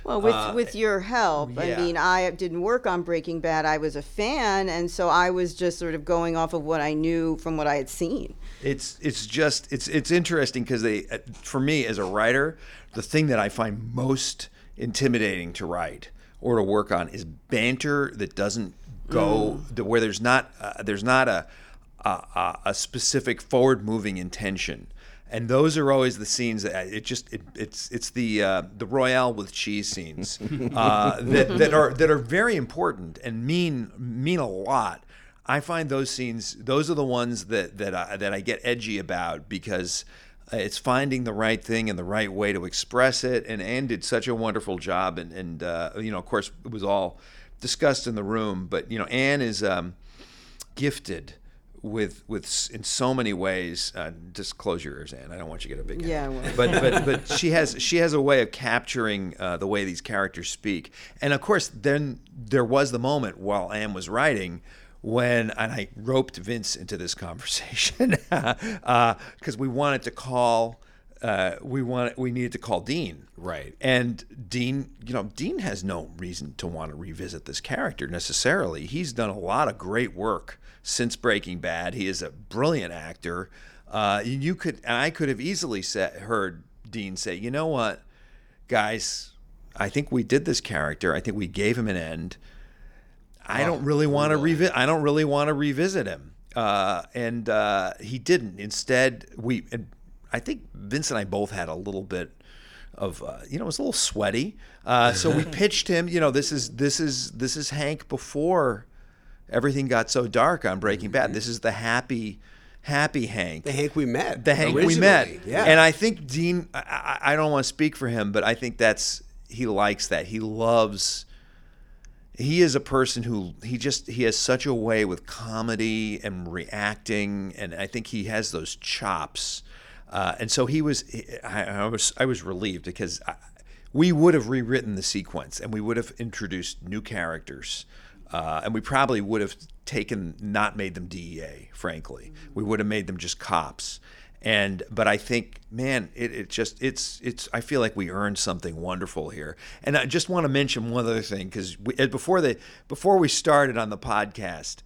Well, with with your help, Uh, yeah. I mean, I didn't work on Breaking Bad. I was a fan, and so I was just sort of going off of what I knew from what I had seen. It's it's just it's it's interesting because they uh, for me as a writer, the thing that I find most intimidating to write or to work on is banter that doesn't go the, where there's not uh, there's not a a, a- specific forward moving intention. And those are always the scenes that it just it, it's it's the uh, the royale with cheese scenes *laughs* uh, that, that are that are very important and mean mean a lot. I find those scenes; those are the ones that that I, that I get edgy about because uh, it's finding the right thing and the right way to express it. And Ann did such a wonderful job, and and uh, you know, of course, it was all discussed in the room. But you know, Ann is um, gifted with with in so many ways. Uh, just close your ears, Ann. I don't want you to get a big. Yeah, I will. But but *laughs* but she has she has a way of capturing uh, the way these characters speak. And of course, then there was the moment while Ann was writing when and I roped Vince into this conversation *laughs* because we wanted to call. Uh, we want we needed to call Dean, Right. And Dean, you know, Dean has no reason to want to revisit this character necessarily. He's done a lot of great work since Breaking Bad. He is a brilliant actor. Uh, you could, and I could have easily said, heard Dean say, "You know what, guys, I think we did this character. I think we gave him an end. I don't really want to revisit. I don't really want to revisit him." Uh, and uh, he didn't. Instead, we. And I think Vince and I both had a little bit of uh, you know it was a little sweaty. Uh, so we *laughs* pitched him. You know, this is this is this is Hank before everything got so dark on Breaking Bad. This is the happy, happy Hank. The Hank we met. The Hank we met. Yeah. And I think Dean. I I don't want to speak for him, but I think that's he likes that. He loves. He is a person who he just he has such a way with comedy and reacting, and I think he has those chops. Uh, and so he was. I, I was I was relieved because I, we would have rewritten the sequence and we would have introduced new characters. Uh, and we probably would have taken not made them DEA. Frankly, we would have made them just cops. And but I think, man, it, it just it's it's. I feel like we earned something wonderful here. And I just want to mention one other thing because before the before we started on the podcast,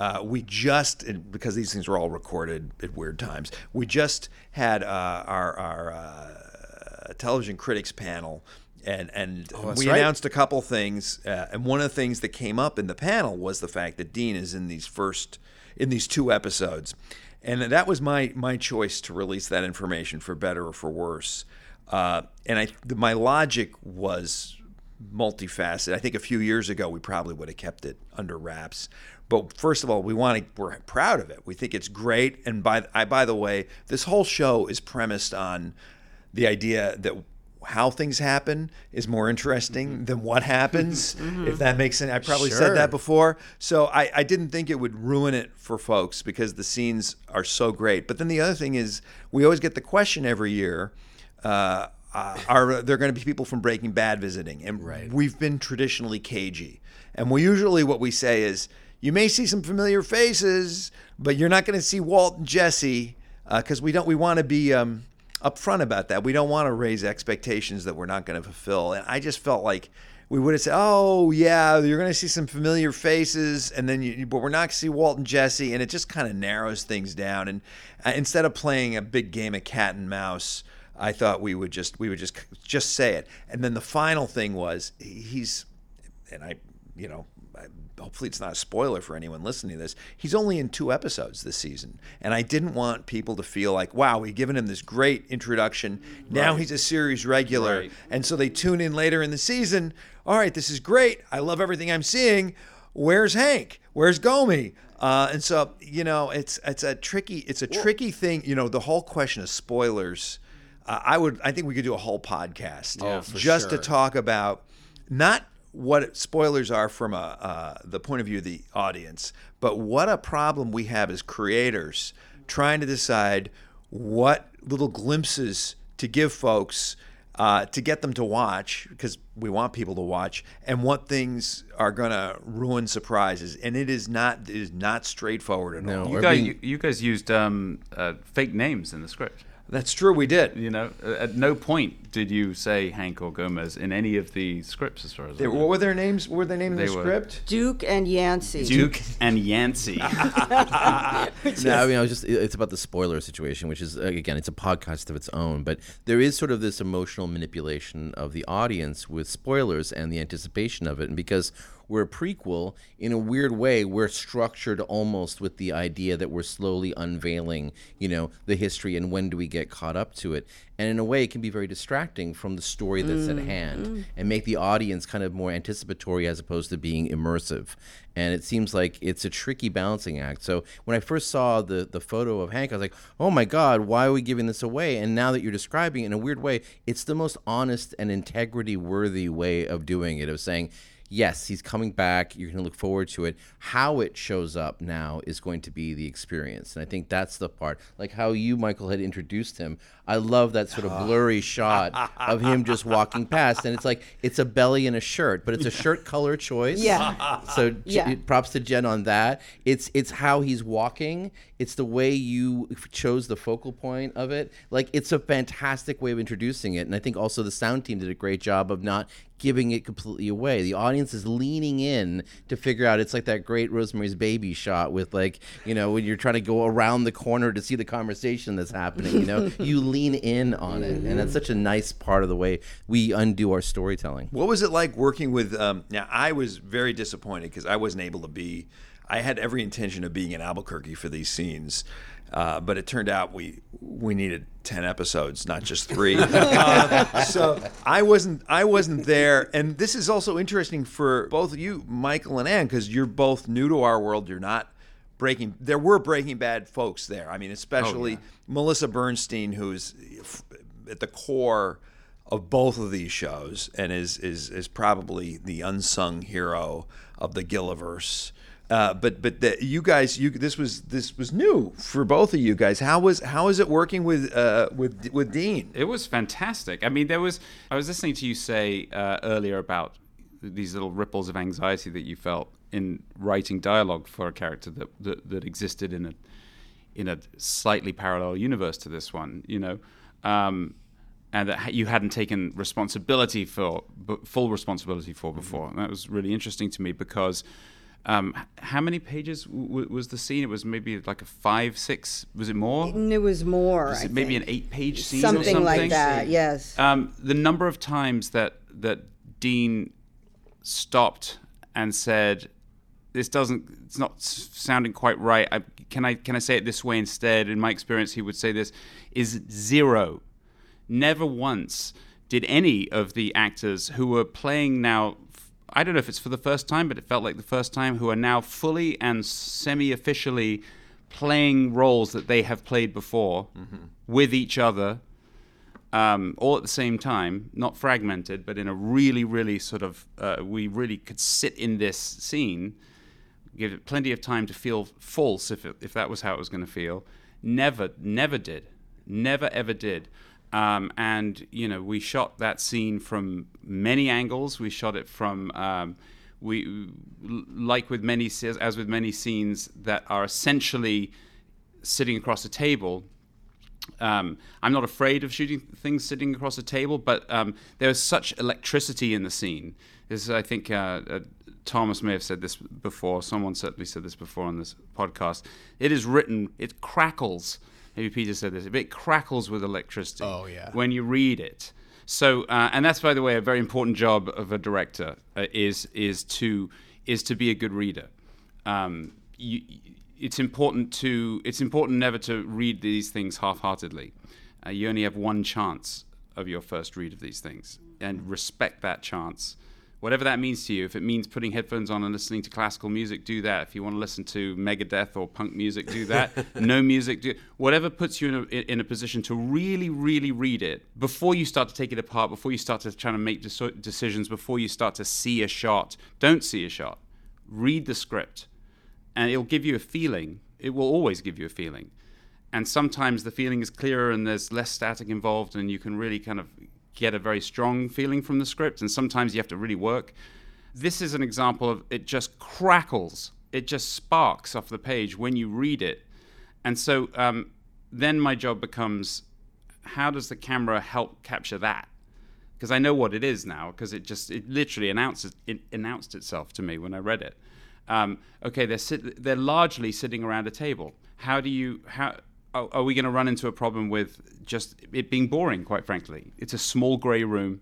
uh, we just because these things were all recorded at weird times. We just had uh, our our uh, television critics panel and and Oh, we right. announced a couple things, uh, and one of the things that came up in the panel was the fact that Dean is in these first in these two episodes, and that was my my choice to release that information for better or for worse. Uh, and I my logic was multifaceted. I think a few years ago we probably would have kept it under wraps. But first of all, we want to we're proud of it. We think it's great. And by I by the way, this whole show is premised on the idea that how things happen is more interesting than what happens. *laughs* If that makes sense, I probably Sure. said that before. So I, I didn't think it would ruin it for folks because the scenes are so great. But then the other thing is, we always get the question every year. Uh, uh, are there going to be people from Breaking Bad visiting? And Right. we've been traditionally cagey, and we usually what we say is, you may see some familiar faces, but you're not going to see Walt and Jesse because we don't. We want to be um, upfront about that. We don't want to raise expectations that we're not going to fulfill. And I just felt like we would have said, "Oh yeah, you're going to see some familiar faces," and then you, but we're not going to see Walt and Jesse, and it just kind of narrows things down. And uh, instead of playing a big game of cat and mouse. I thought we would just we would just just say it, and then the final thing was he's, and I, you know, hopefully it's not a spoiler for anyone listening to this. He's only in two episodes this season, and I didn't want people to feel like, wow, we've given him this great introduction. Now he's a series regular, Right. and so they tune in later in the season. All right, this is great. I love everything I'm seeing. Where's Hank? Where's Gomi? Uh, and so you know, it's it's a tricky it's a tricky thing. You know, the whole question of spoilers. Uh, I would I think we could do a whole podcast Oh, just to talk about not what spoilers are from a uh, the point of view of the audience, but what a problem we have as creators trying to decide what little glimpses to give folks uh, to get them to watch because we want people to watch, and what things are going to ruin surprises. And it is not it is not straightforward at No. all. You guys, being- you, you guys used um, uh, fake names in the script. That's true. We did. You know, at no point did you say Hank or Gomez in any of the scripts, as far as I They, know. what were their names? What were their names in They the were- script? Duke and Yancey. Duke and Yancey. *laughs* *laughs* No, I mean, I was just, it's about the spoiler situation, which is, uh, again, it's a podcast of its own, but there is sort of this emotional manipulation of the audience with spoilers and the anticipation of it. And because we're a prequel, in a weird way, we're structured almost with the idea that we're slowly unveiling, you know, the history and when do we get caught up to it. And in a way, it can be very distracting from the story that's at mm, hand mm. and make the audience kind of more anticipatory as opposed to being immersive. And it seems like it's a tricky balancing act. So when I first saw the, the photo of Hank, I was like, oh my God, why are we giving this away? And now that you're describing it in a weird way, it's the most honest and integrity worthy way of doing it, of saying, yes, he's coming back. You're going to look forward to it. How it shows up now is going to be the experience. And I think that's the part. Like how you, Michael, had introduced him. I love that sort of ah. blurry shot of him just walking past. And it's like, it's a belly and a shirt, but it's a shirt color choice. Yeah. *laughs* So Yeah. props to Jen on that. It's it's how he's walking. It's the way you chose the focal point of it. Like it's a fantastic way of introducing it, and I think also the sound team did a great job of not giving it completely away. The audience is leaning in to figure out. It's like that great Rosemary's Baby shot with like you know when you're trying to go around the corner to see the conversation that's happening. You know, *laughs* you lean in on it, and that's such a nice part of the way we undo our storytelling. What was it like working with? Um, now, I was very disappointed because I wasn't able to be. I had every intention of being in Albuquerque for these scenes, uh, but it turned out we we needed ten episodes, not just three. *laughs* *laughs* Uh, so I wasn't I wasn't there, and this is also interesting for both you, Michael and Ann, because you're both new to our world. You're not breaking. There were Breaking Bad folks there. I mean, especially Melissa Bernstein, who's at the core of both of these shows and is is is probably the unsung hero of the Gilliverse. Uh, but but the, you guys, you this was this was new for both of you guys. How was how is it working with uh, with with Dean? It was fantastic. I mean, there was. I was listening to you say uh, earlier about these little ripples of anxiety that you felt in writing dialogue for a character that that, that existed in a in a slightly parallel universe to this one, you know, um, and that you hadn't taken responsibility for, b- full responsibility for before. And that was really interesting to me because um, how many pages w- was the scene? It was maybe like a five, six. Was it more? It was more. Was it maybe an eight-page scene something, or something like that. Yes. um, the number of times that that Dean stopped and said, "This doesn't. It's not sounding quite right. I, can I can I say it this way instead?" In my experience, he would say this is zero. Never once did any of the actors who were playing now. I don't know if it's for the first time, but it felt like the first time. Who are now fully and semi-officially playing roles that they have played before with each other um, all at the same time, not fragmented, but in a really, really sort of, uh, we really could sit in this scene, give it plenty of time to feel false if, it, if that was how it was going to feel. Never, never did. Never, ever did. Um, and, you know, we shot that scene from many angles. We shot it from, um, we, like with many, as with many scenes that are essentially sitting across a table, um, I'm not afraid of shooting things sitting across a table, but um, there was such electricity in the scene. This, is, I think, uh, uh, Thomas may have said this before. Someone certainly said this before on this podcast. It is written. It crackles. Maybe Peter said this. It crackles with electricity. Oh, yeah. When you read it. So, uh, and that's by the way a very important job of a director uh, is is to is to be a good reader. Um, you, it's important to it's important never to read these things half-heartedly. Uh, you only have one chance of your first read of these things, and respect that chance, whatever that means to you. If it means putting headphones on and listening to classical music, do that. If you want to listen to Megadeth or punk music, do that. *laughs* no music, do whatever puts you in a, in a position to really, really read it before you start to take it apart, before you start to try to make deci- decisions, before you start to see a shot. Don't see a shot. Read the script and it'll give you a feeling. It will always give you a feeling. And sometimes the feeling is clearer and there's less static involved, and you can really kind of get a very strong feeling from the script. And sometimes you have to really work. This is an example of it just crackles, it just sparks off the page when you read it. And so um, then my job becomes how does the camera help capture that? Because I know what it is now, because it just, it literally announced it announced itself to me when I read it um, okay, they're sit- they're largely sitting around a table. How do you how are, we going to run into a problem with just it being boring? Quite frankly, it's a small grey room,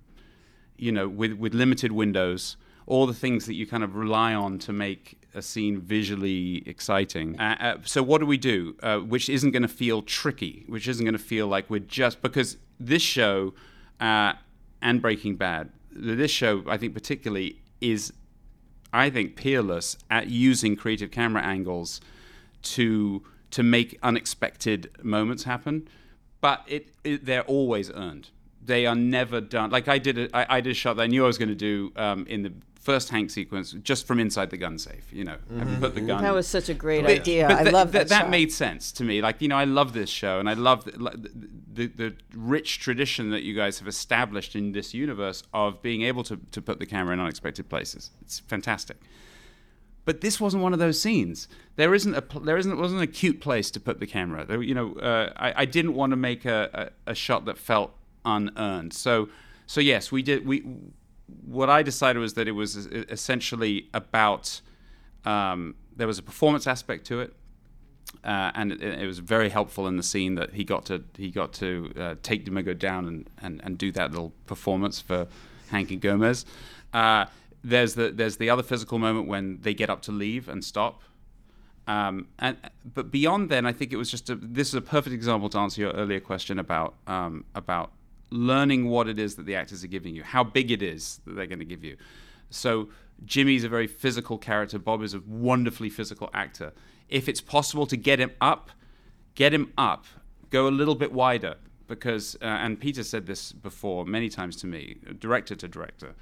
you know, with with limited windows. All the things that you kind of rely on to make a scene visually exciting. Uh, uh, so what do we do? Uh, which isn't going to feel tricky. Which isn't going to feel like we're just because this show uh, and Breaking Bad, this show I think particularly is I think, peerless at using creative camera angles to to make unexpected moments happen. But it, it they're always earned. They are never done. Like I did, a, I, I did a shot that I knew I was going to do um, in the first Hank sequence, just from inside the gun safe. You know, and put the gun. That was such a great But- idea. but I th- love th- that. That shot. made sense to me. Like you know, I love this show, and I love the, like, the, the the rich tradition that you guys have established in this universe of being able to to put the camera in unexpected places. It's fantastic. But this wasn't one of those scenes. There isn't a there isn't wasn't a cute place to put the camera. There, you know, uh, I, I didn't want to make a, a, a shot that felt unearned. So so yes, we did. We what I decided was that it was essentially about um, there was a performance aspect to it, uh, and it, it was very helpful in the scene that he got to he got to uh, take Domingo down and, and, and do that little performance for Hank and Gomez. Uh, there's the there's the other physical moment when they get up to leave and stop. Um, and but beyond then, I think it was just a, this is a perfect example to answer your earlier question about um, about learning what it is that the actors are giving you, how big it is that they're going to give you. So Jimmy's a very physical character. Bob is a wonderfully physical actor. If it's possible to get him up, get him up. Go a little bit wider because, uh, and Peter said this before many times to me, director to director.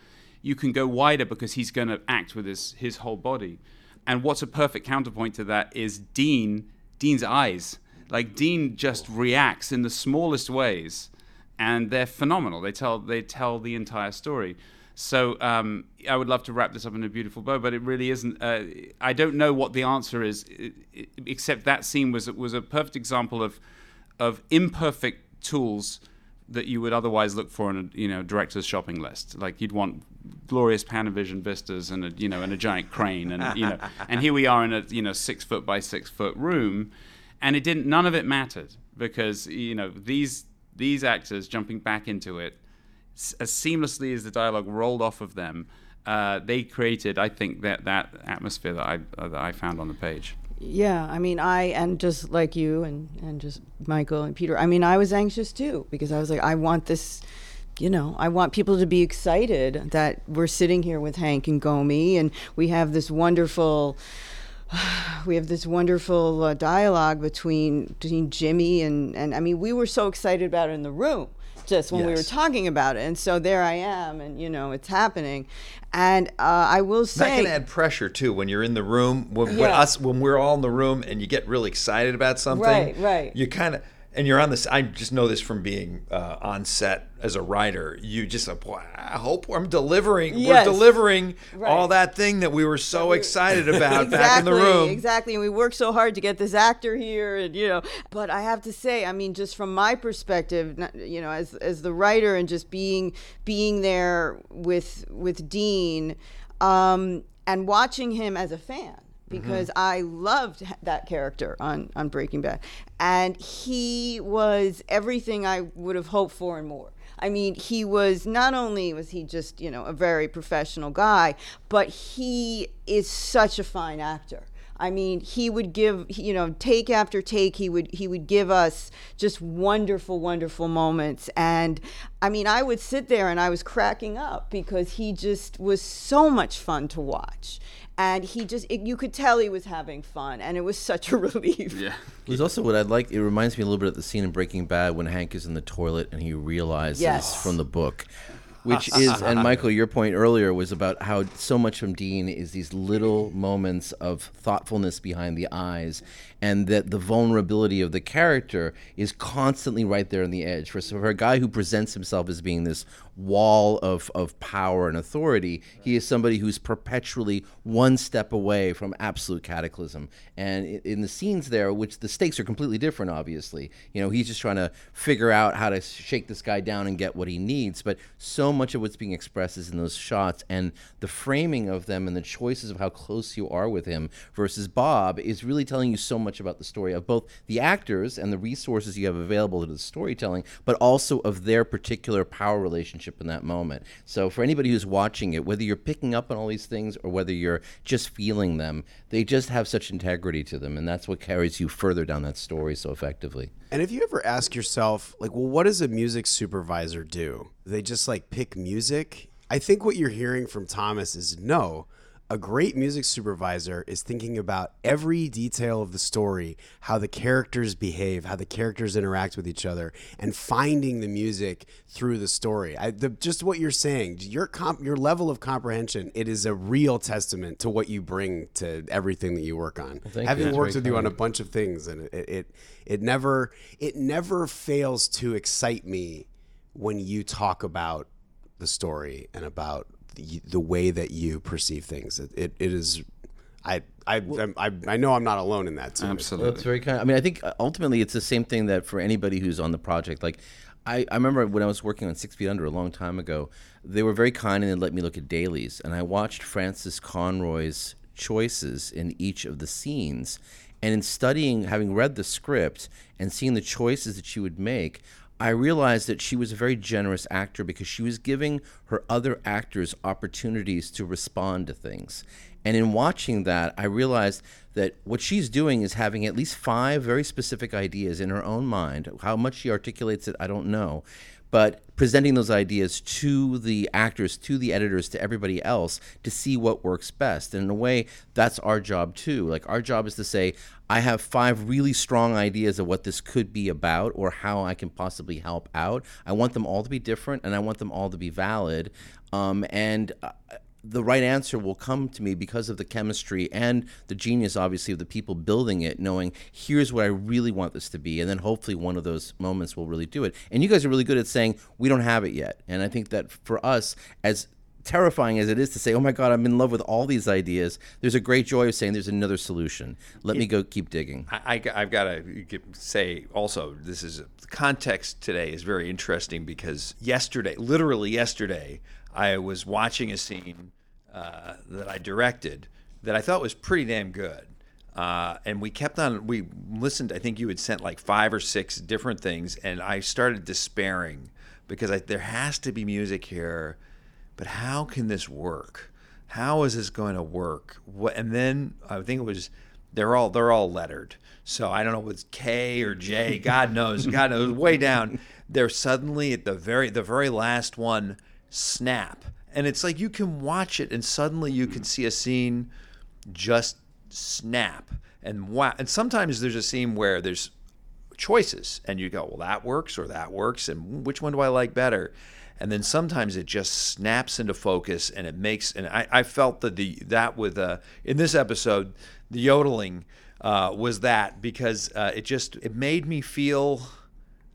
You can go wider because he's going to act with his his whole body. And what's a perfect counterpoint to that is Dean. Dean's eyes. Like Dean just reacts in the smallest ways, and they're phenomenal. They tell they tell the entire story. So um, I would love to wrap this up in a beautiful bow, but it really isn't. Uh, I don't know what the answer is, except that scene was was a perfect example of of imperfect tools that you would otherwise look for in a you know director's shopping list. Like you'd want glorious Panavision vistas and a you know and a giant crane and you know *laughs* and here we are in a you know six foot by six foot room, and it didn't. None of it mattered because you know these these actors jumping back into it as seamlessly as the dialogue rolled off of them. Uh, they created, I think, that that atmosphere that I uh, that I found on the page. Yeah, I mean, I and just like you and and just Michael and Peter. I mean, I was anxious too because I was like, I want this. You know, I want people to be excited that we're sitting here with Hank and Gomi, and we have this wonderful, *sighs* we have this wonderful uh, dialogue between between Jimmy and and I mean, we were so excited about it in the room just when we were talking about it, and so there I am, and you know, it's happening, and uh, I will say That can add pressure too when you're in the room. When, when us, when we're all in the room and you get really excited about something, Right, right. You kind of and you're on this. I just know this from being uh, on set as a writer. You just I hope I'm delivering. Yes. We're delivering Right. all that thing that we were so excited about *laughs* back in the room. Exactly, and we worked so hard to get this actor here, and you know. But I have to say, I mean, just from my perspective, you know, as as the writer and just being being there with with Dean, um, and watching him as a fan. Because mm-hmm. I loved that character on, on Breaking Bad. And he was everything I would have hoped for and more. I mean, he was not only was he just, you know, a very professional guy, but he is such a fine actor. I mean, he would give, you know, take after take, he would he would give us just wonderful, wonderful moments. And I mean, I would sit there and I was cracking up because he just was so much fun to watch. And he just, it, you could tell he was having fun, and it was such a *laughs* relief. Yeah. It was also what I like. It reminds me a little bit of the scene in Breaking Bad when Hank is in the toilet and he realizes Yes. from the book, which is, and Michael, your point earlier was about how so much from Dean is these little moments of thoughtfulness behind the eyes, and that the vulnerability of the character is constantly right there on the edge. For, so for a guy who presents himself as being this wall of, of power and authority, he is somebody who's perpetually one step away from absolute cataclysm. And in the scenes there, which the stakes are completely different, obviously, you know, he's just trying to figure out how to shake this guy down and get what he needs. But so much of what's being expressed is in those shots, and the framing of them and the choices of how close you are with him versus Bob is really telling you so much about the story of both the actors and the resources you have available to the storytelling, but also of their particular power relationship in that moment. So for anybody who's watching it, whether you're picking up on all these things or whether you're just feeling them, they just have such integrity to them, and that's what carries you further down that story so effectively. And if you ever ask yourself, like, well, what does a music supervisor do? They just like pick music? I think what you're hearing from Thomas is no. A great music supervisor is thinking about every detail of the story, how the characters behave, how the characters interact with each other, and finding the music through the story. I, the, just what you're saying, your comp, your level of comprehension, it is a real testament to what you bring to everything that you work on. you. Having worked with you on a bunch of things and it, it it never it never fails to excite me when you talk about the story and about the, the way that you perceive things it, it, it is I I, I I know I'm not alone in that too. Absolutely. That's very kind. I mean, I think uh, ultimately it's the same thing that for anybody who's on the project, like. I, I remember when I was working on Six Feet Under a long time ago, they were very kind and they let me look at dailies. And I watched Frances Conroy's choices in each of the scenes. And in studying, having read the script and seeing the choices that she would make, I realized that she was a very generous actor because she was giving her other actors opportunities to respond to things. And in watching that, I realized that what she's doing is having at least five very specific ideas in her own mind. How much she articulates it, I don't know. But presenting those ideas to the actors, to the editors, to everybody else to see what works best. And in a way, that's our job too. Like, our job is to say, I have five really strong ideas of what this could be about or how I can possibly help out. I want them all to be different and I want them all to be valid. Um, and uh, the right answer will come to me because of the chemistry and the genius, obviously, of the people building it, knowing here's what I really want this to be. And then hopefully one of those moments will really do it. And you guys are really good at saying, we don't have it yet. And I think that for us, as terrifying as it is to say, "Oh my God, I'm in love with all these ideas," there's a great joy of saying there's another solution. Let me go keep digging. I, I, have got to say also, this is the context today is very interesting because yesterday, literally yesterday, I was watching a scene uh, that I directed that I thought was pretty damn good. Uh, and we kept on, we listened, I think you had sent like five or six different things, and I started despairing because I, there has to be music here but how can this work? How is this going to work? What, and then I think it was they're all they're all lettered. So I don't know if it's K or J. God knows. God knows. Way down. They're suddenly at the very the very last one snap, and it's like you can watch it, and suddenly you can see a scene just snap. And wow. And sometimes there's a scene where there's choices, and you go, well, that works or that works, and which one do I like better? and then sometimes it just snaps into focus and it makes and I, I felt that the that with uh, in this episode the yodeling uh, was that because uh, it just it made me feel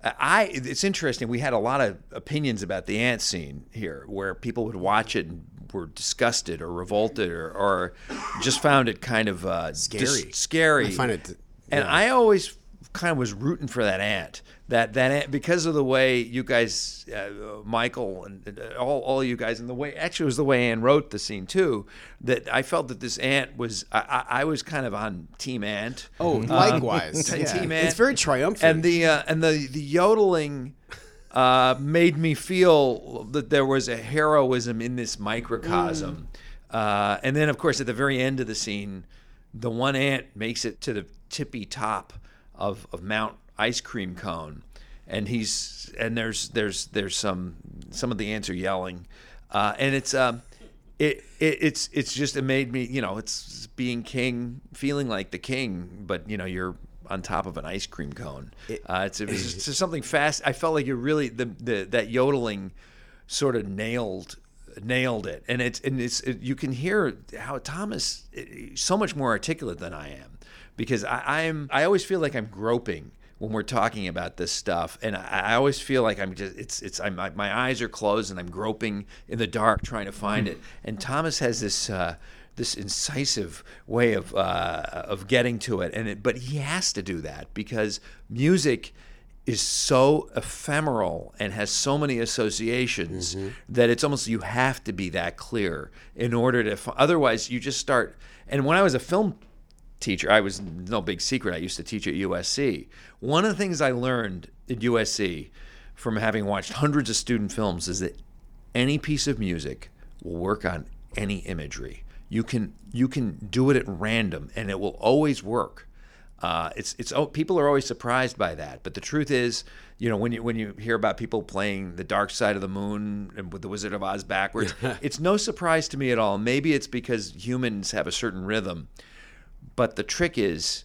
I it's interesting we had a lot of opinions about the ant scene here where people would watch it and were disgusted or revolted or, or just found it kind of uh, scary dis- scary. I find it yeah. and I always kind of was rooting for that ant that that because of the way you guys, uh, Michael and uh, all all you guys, and the way actually it was the way Ann wrote the scene too. That I felt that this ant was I, I was kind of on Team Ant. Oh, likewise, *laughs* uh, yeah. Team Ant. It's very triumphant, and the uh, and the the yodeling. Uh, made me feel that there was a heroism in this microcosm. Mm. Uh, and then, of course, at the very end of the scene, the one ant makes it to the tippy top of, of Mount ice cream cone, and he's and there's there's there's some some of the ants are yelling, uh, and it's um. It, it, it's it's just it made me you know it's being king feeling like the king but you know you're on top of an ice cream cone. Uh, it's, it was just something fast I felt like you really the, the that yodeling sort of nailed nailed it. And it's and it's it, you can hear how Thomas so much more articulate than I am. Because I, I'm I always feel like I'm groping when we're talking about this stuff. And I, I always feel like I'm just it's it's I'm, my eyes are closed and I'm groping in the dark trying to find it. And Thomas has this. Uh, this incisive way of uh, of getting to it, and it, but he has to do that because music is so ephemeral and has so many associations mm-hmm. that it's almost you have to be that clear in order to. Otherwise, you just start. And when I was a film teacher. I was no big secret. I used to teach at USC. One of the things I learned at USC from having watched hundreds of student films is that any piece of music will work on any imagery. You can you can do it at random, and it will always work. Uh, it's it's oh, people are always surprised by that, but the truth is, you know, when you when you hear about people playing the Dark Side of the Moon and with the Wizard of Oz backwards, *laughs* it's no surprise to me at all. Maybe it's because humans have a certain rhythm but the trick is,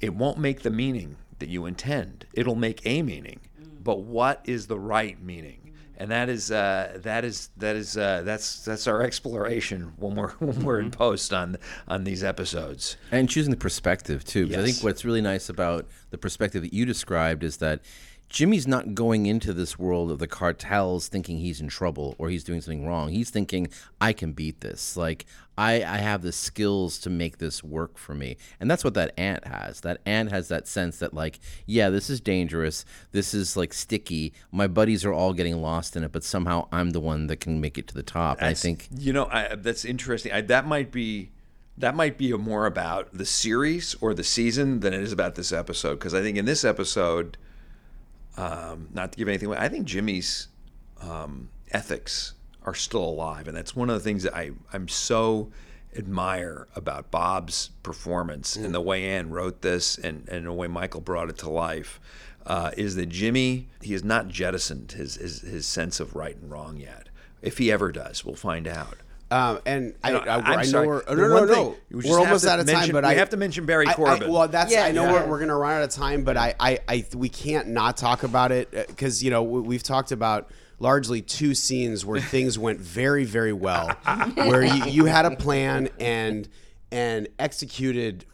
it won't make the meaning that you intend. It'll make a meaning. But what is the right meaning? and that is uh, that is that is uh, that's that's our exploration when we're *laughs* when we're in post on on these episodes. And choosing the perspective too. Yes. I think what's really nice about the perspective that you described is that Jimmy's not going into this world of the cartels thinking he's in trouble or he's doing something wrong. He's thinking, I can beat this. Like, I, I have the skills to make this work for me. And that's what that ant has. That ant has that sense that, like, yeah, this is dangerous. This is like sticky. My buddies are all getting lost in it, but somehow I'm the one that can make it to the top. I think. You know, I, that's interesting. I, that might be. That might be more about the series or the season than it is about this episode. Because I think in this episode, um, not to give anything away, I think Jimmy's um, ethics are still alive, and that's one of the things that I I'm so admire about Bob's performance mm. and the way Ann wrote this and, and the way Michael brought it to life. Uh, is that Jimmy? He has not jettisoned his, his his sense of right and wrong yet. If he ever does, we'll find out. Um, and I, know, I, I, I know sorry. we're The no no no. We we're almost out of mention- time, but we I have to mention Barry I- I- Corbin. well, that's Yeah, I know yeah. we're, we're gonna run out of time, but I I, I we can't not talk about it because you know we, we've talked about largely two scenes where *laughs* things went very very well, where you, you had a plan and and executed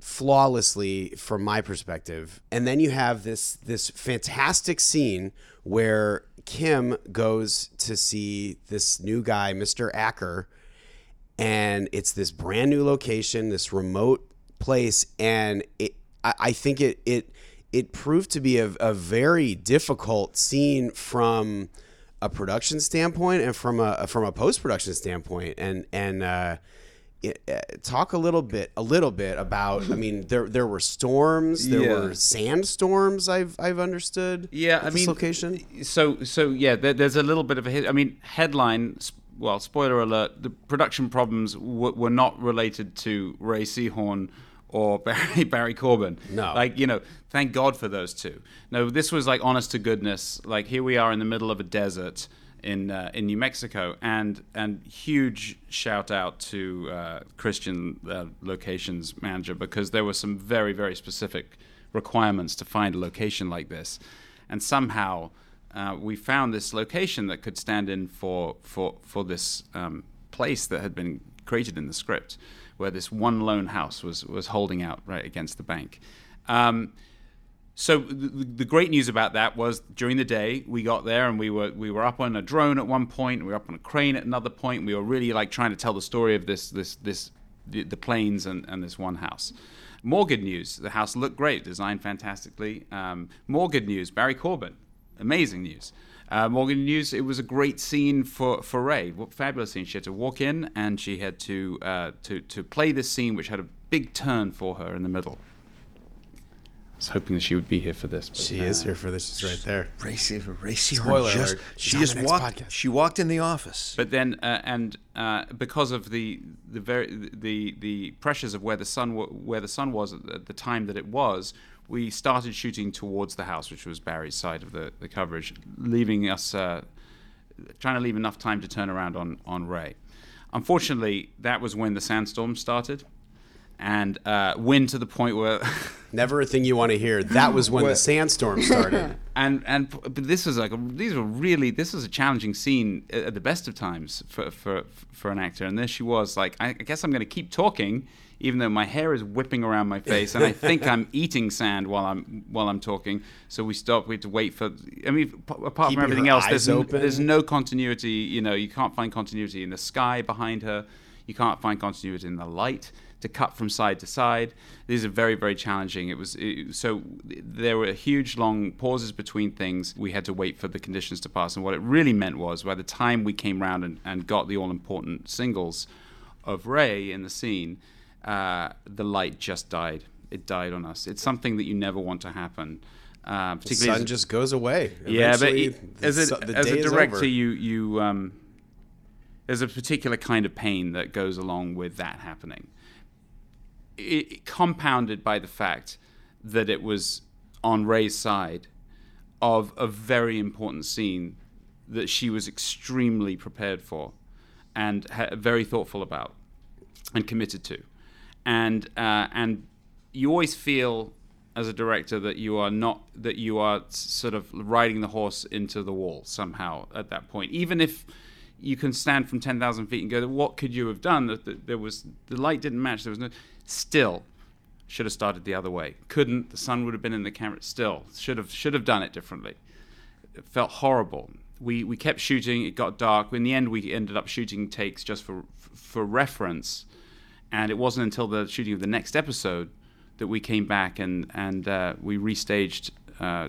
flawlessly from my perspective and then you have this this fantastic scene where Kim goes to see this new guy, Mr. Acker, and it's this brand new location, this remote place, and it, I, I think it it it proved to be a, a very difficult scene from a production standpoint and from a from a post production standpoint, and and. Uh, it, uh, talk a little bit, a little bit about. I mean, there there were storms, there Yeah. were sandstorms. I've I've understood. Yeah, I mean, location. So, so yeah, there, there's a little bit of a hit. I mean, headline. Well, spoiler alert: the production problems w- were not related to Rhea Seehorn or *laughs* Barry Barry Corbin. No. like you know, thank God for those two. No, this was like honest to goodness. Like here we are in the middle of a desert in uh, in New Mexico, and and huge shout out to uh, Christian uh, locations manager because there were some very very specific requirements to find a location like this, and somehow uh, we found this location that could stand in for for for this um, place that had been created in the script, where this one lone house was was holding out right against the bank. Um, so the, the great news about that was during the day we got there and we were we were up on a drone at one point, we were up on a crane at another point. We were really like trying to tell the story of this this this the, the planes and, and this one house. More good news: the house looked great, designed fantastically. Um, more good news: Barry Corbin, amazing news. Uh, Morgan News, it was a great scene for, for Rhea. What fabulous scene. She had to walk in and she had to, uh, to, to play this scene, which had a big turn for her in the middle. I was hoping that she would be here for this. but, She uh, is here for this. She's right there. Racy, Racy Spoiler just, alert. she just walked. podcast. She walked in the office. But then, uh, and uh, because of the the very the the pressures of where the sun where the sun was at the- at the time that it was, we started shooting towards the house, which was Barry's side of the, the coverage, leaving us uh, trying to leave enough time to turn around on on Rhea. Unfortunately, that was when the sandstorm started, and uh, wind to the point where. *laughs* Never a thing you want to hear. That was when the sandstorm started. *laughs* and and but this was like a, these were really this was a challenging scene at at the best of times for for for an actor and there she was like I, I guess I'm going to keep talking even though my hair is whipping around my face and I *laughs* think I'm eating sand while I'm while I'm talking so we stopped we had to wait for I mean p- apart Keeping from everything else eyes there's n- there's no continuity you know you can't find continuity in the sky behind her you can't find continuity in the light to cut from side to side. These are very, very challenging. It was it, so there were huge, long pauses between things. We had to wait for the conditions to pass, and what it really meant was, by the time we came round and, and got the all-important singles of Rhea in the scene, uh, the light just died. It died on us. It's something that you never want to happen. Uh, The sun as, just goes away. yeah, but it- as a, as a director, you you um, there's a particular kind of pain that goes along with that happening. It, compounded by the fact that it was on Rhea's side of a very important scene that she was extremely prepared for and ha- very thoughtful about and committed to, and uh, and you always feel as a director that you are not that you are sort of riding the horse into the wall somehow at that point, even if you can stand from ten thousand feet and go, "What could you have done?" That there was the light didn't match. There was no still should have started the other way. Couldn't. The sun would have been in the camera. Still should have should have done it differently it felt horrible. We we kept shooting. It got dark. In the end, we ended up shooting takes just for for reference, and it wasn't until the shooting of the next episode that we came back and and uh, we restaged uh,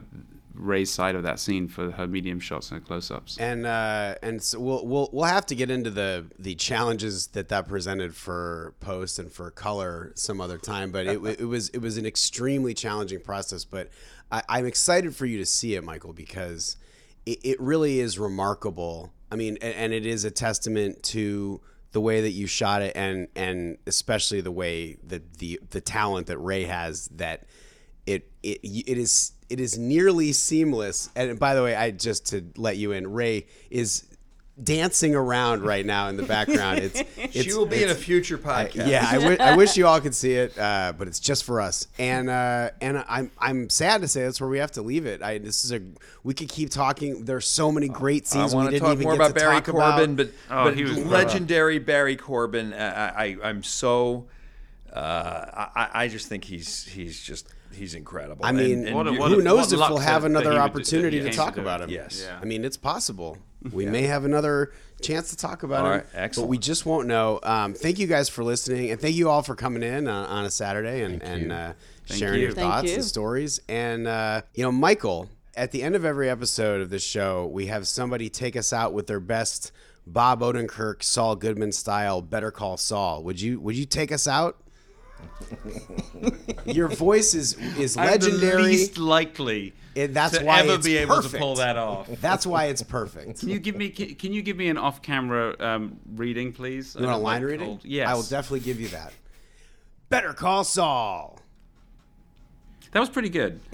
Rhea's side of that scene for her medium shots and close-ups. and uh, and so we'll we'll we'll have to get into the the challenges that that presented for post and for color some other time. But it, it was it was an extremely challenging process. But I, I'm excited for you to see it, Michael, because it, it really is remarkable. I mean, and, and it is a testament to the way that you shot it, and and especially the way that the the talent that Rhea has that it it it is it is nearly seamless. And by the way, I just to let you in, Rhea is dancing around right now in the background. It's, *laughs* it's she will be in a future podcast. yeah, I wi- I wish you all could see it, uh, but it's just for us. And uh, and I'm I'm sad to say that's where we have to leave it. I this is a we could keep talking. There's so many great scenes we want to didn't talk even more get about to Barry talk Corbin, about. but, Oh, but he was- legendary Barry Corbin. I, I I'm so uh, I, I just think he's he's just he's incredible. I mean, and What a- what who a- knows if we'll have another opportunity that to talk to about him. Yes. Yeah. I mean, it's possible. We may have another chance to talk about All him. right, excellent. But we just won't know. Um, thank you guys for listening, and thank you all for coming in on, on a Saturday and, and uh, sharing you. your Thank thoughts you. and stories. And uh, you know, Michael, at the end of every episode of this show, we have somebody take us out with their best Bob Odenkirk, Saul Goodman style Better Call Saul. Would you Would you take us out? Your voice is is I'm the legendary. least likely It- that's to why ever it's be able perfect. to pull that off. That's why it's perfect. Can you give me? Can, can you give me an off-camera um, reading, please? You want a line like reading? old- Yes. I will definitely give you that. Better call Saul. That was pretty good. *laughs*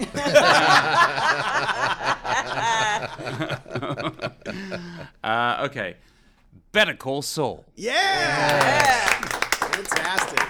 uh, okay. Better call Saul. Yeah. Fantastic.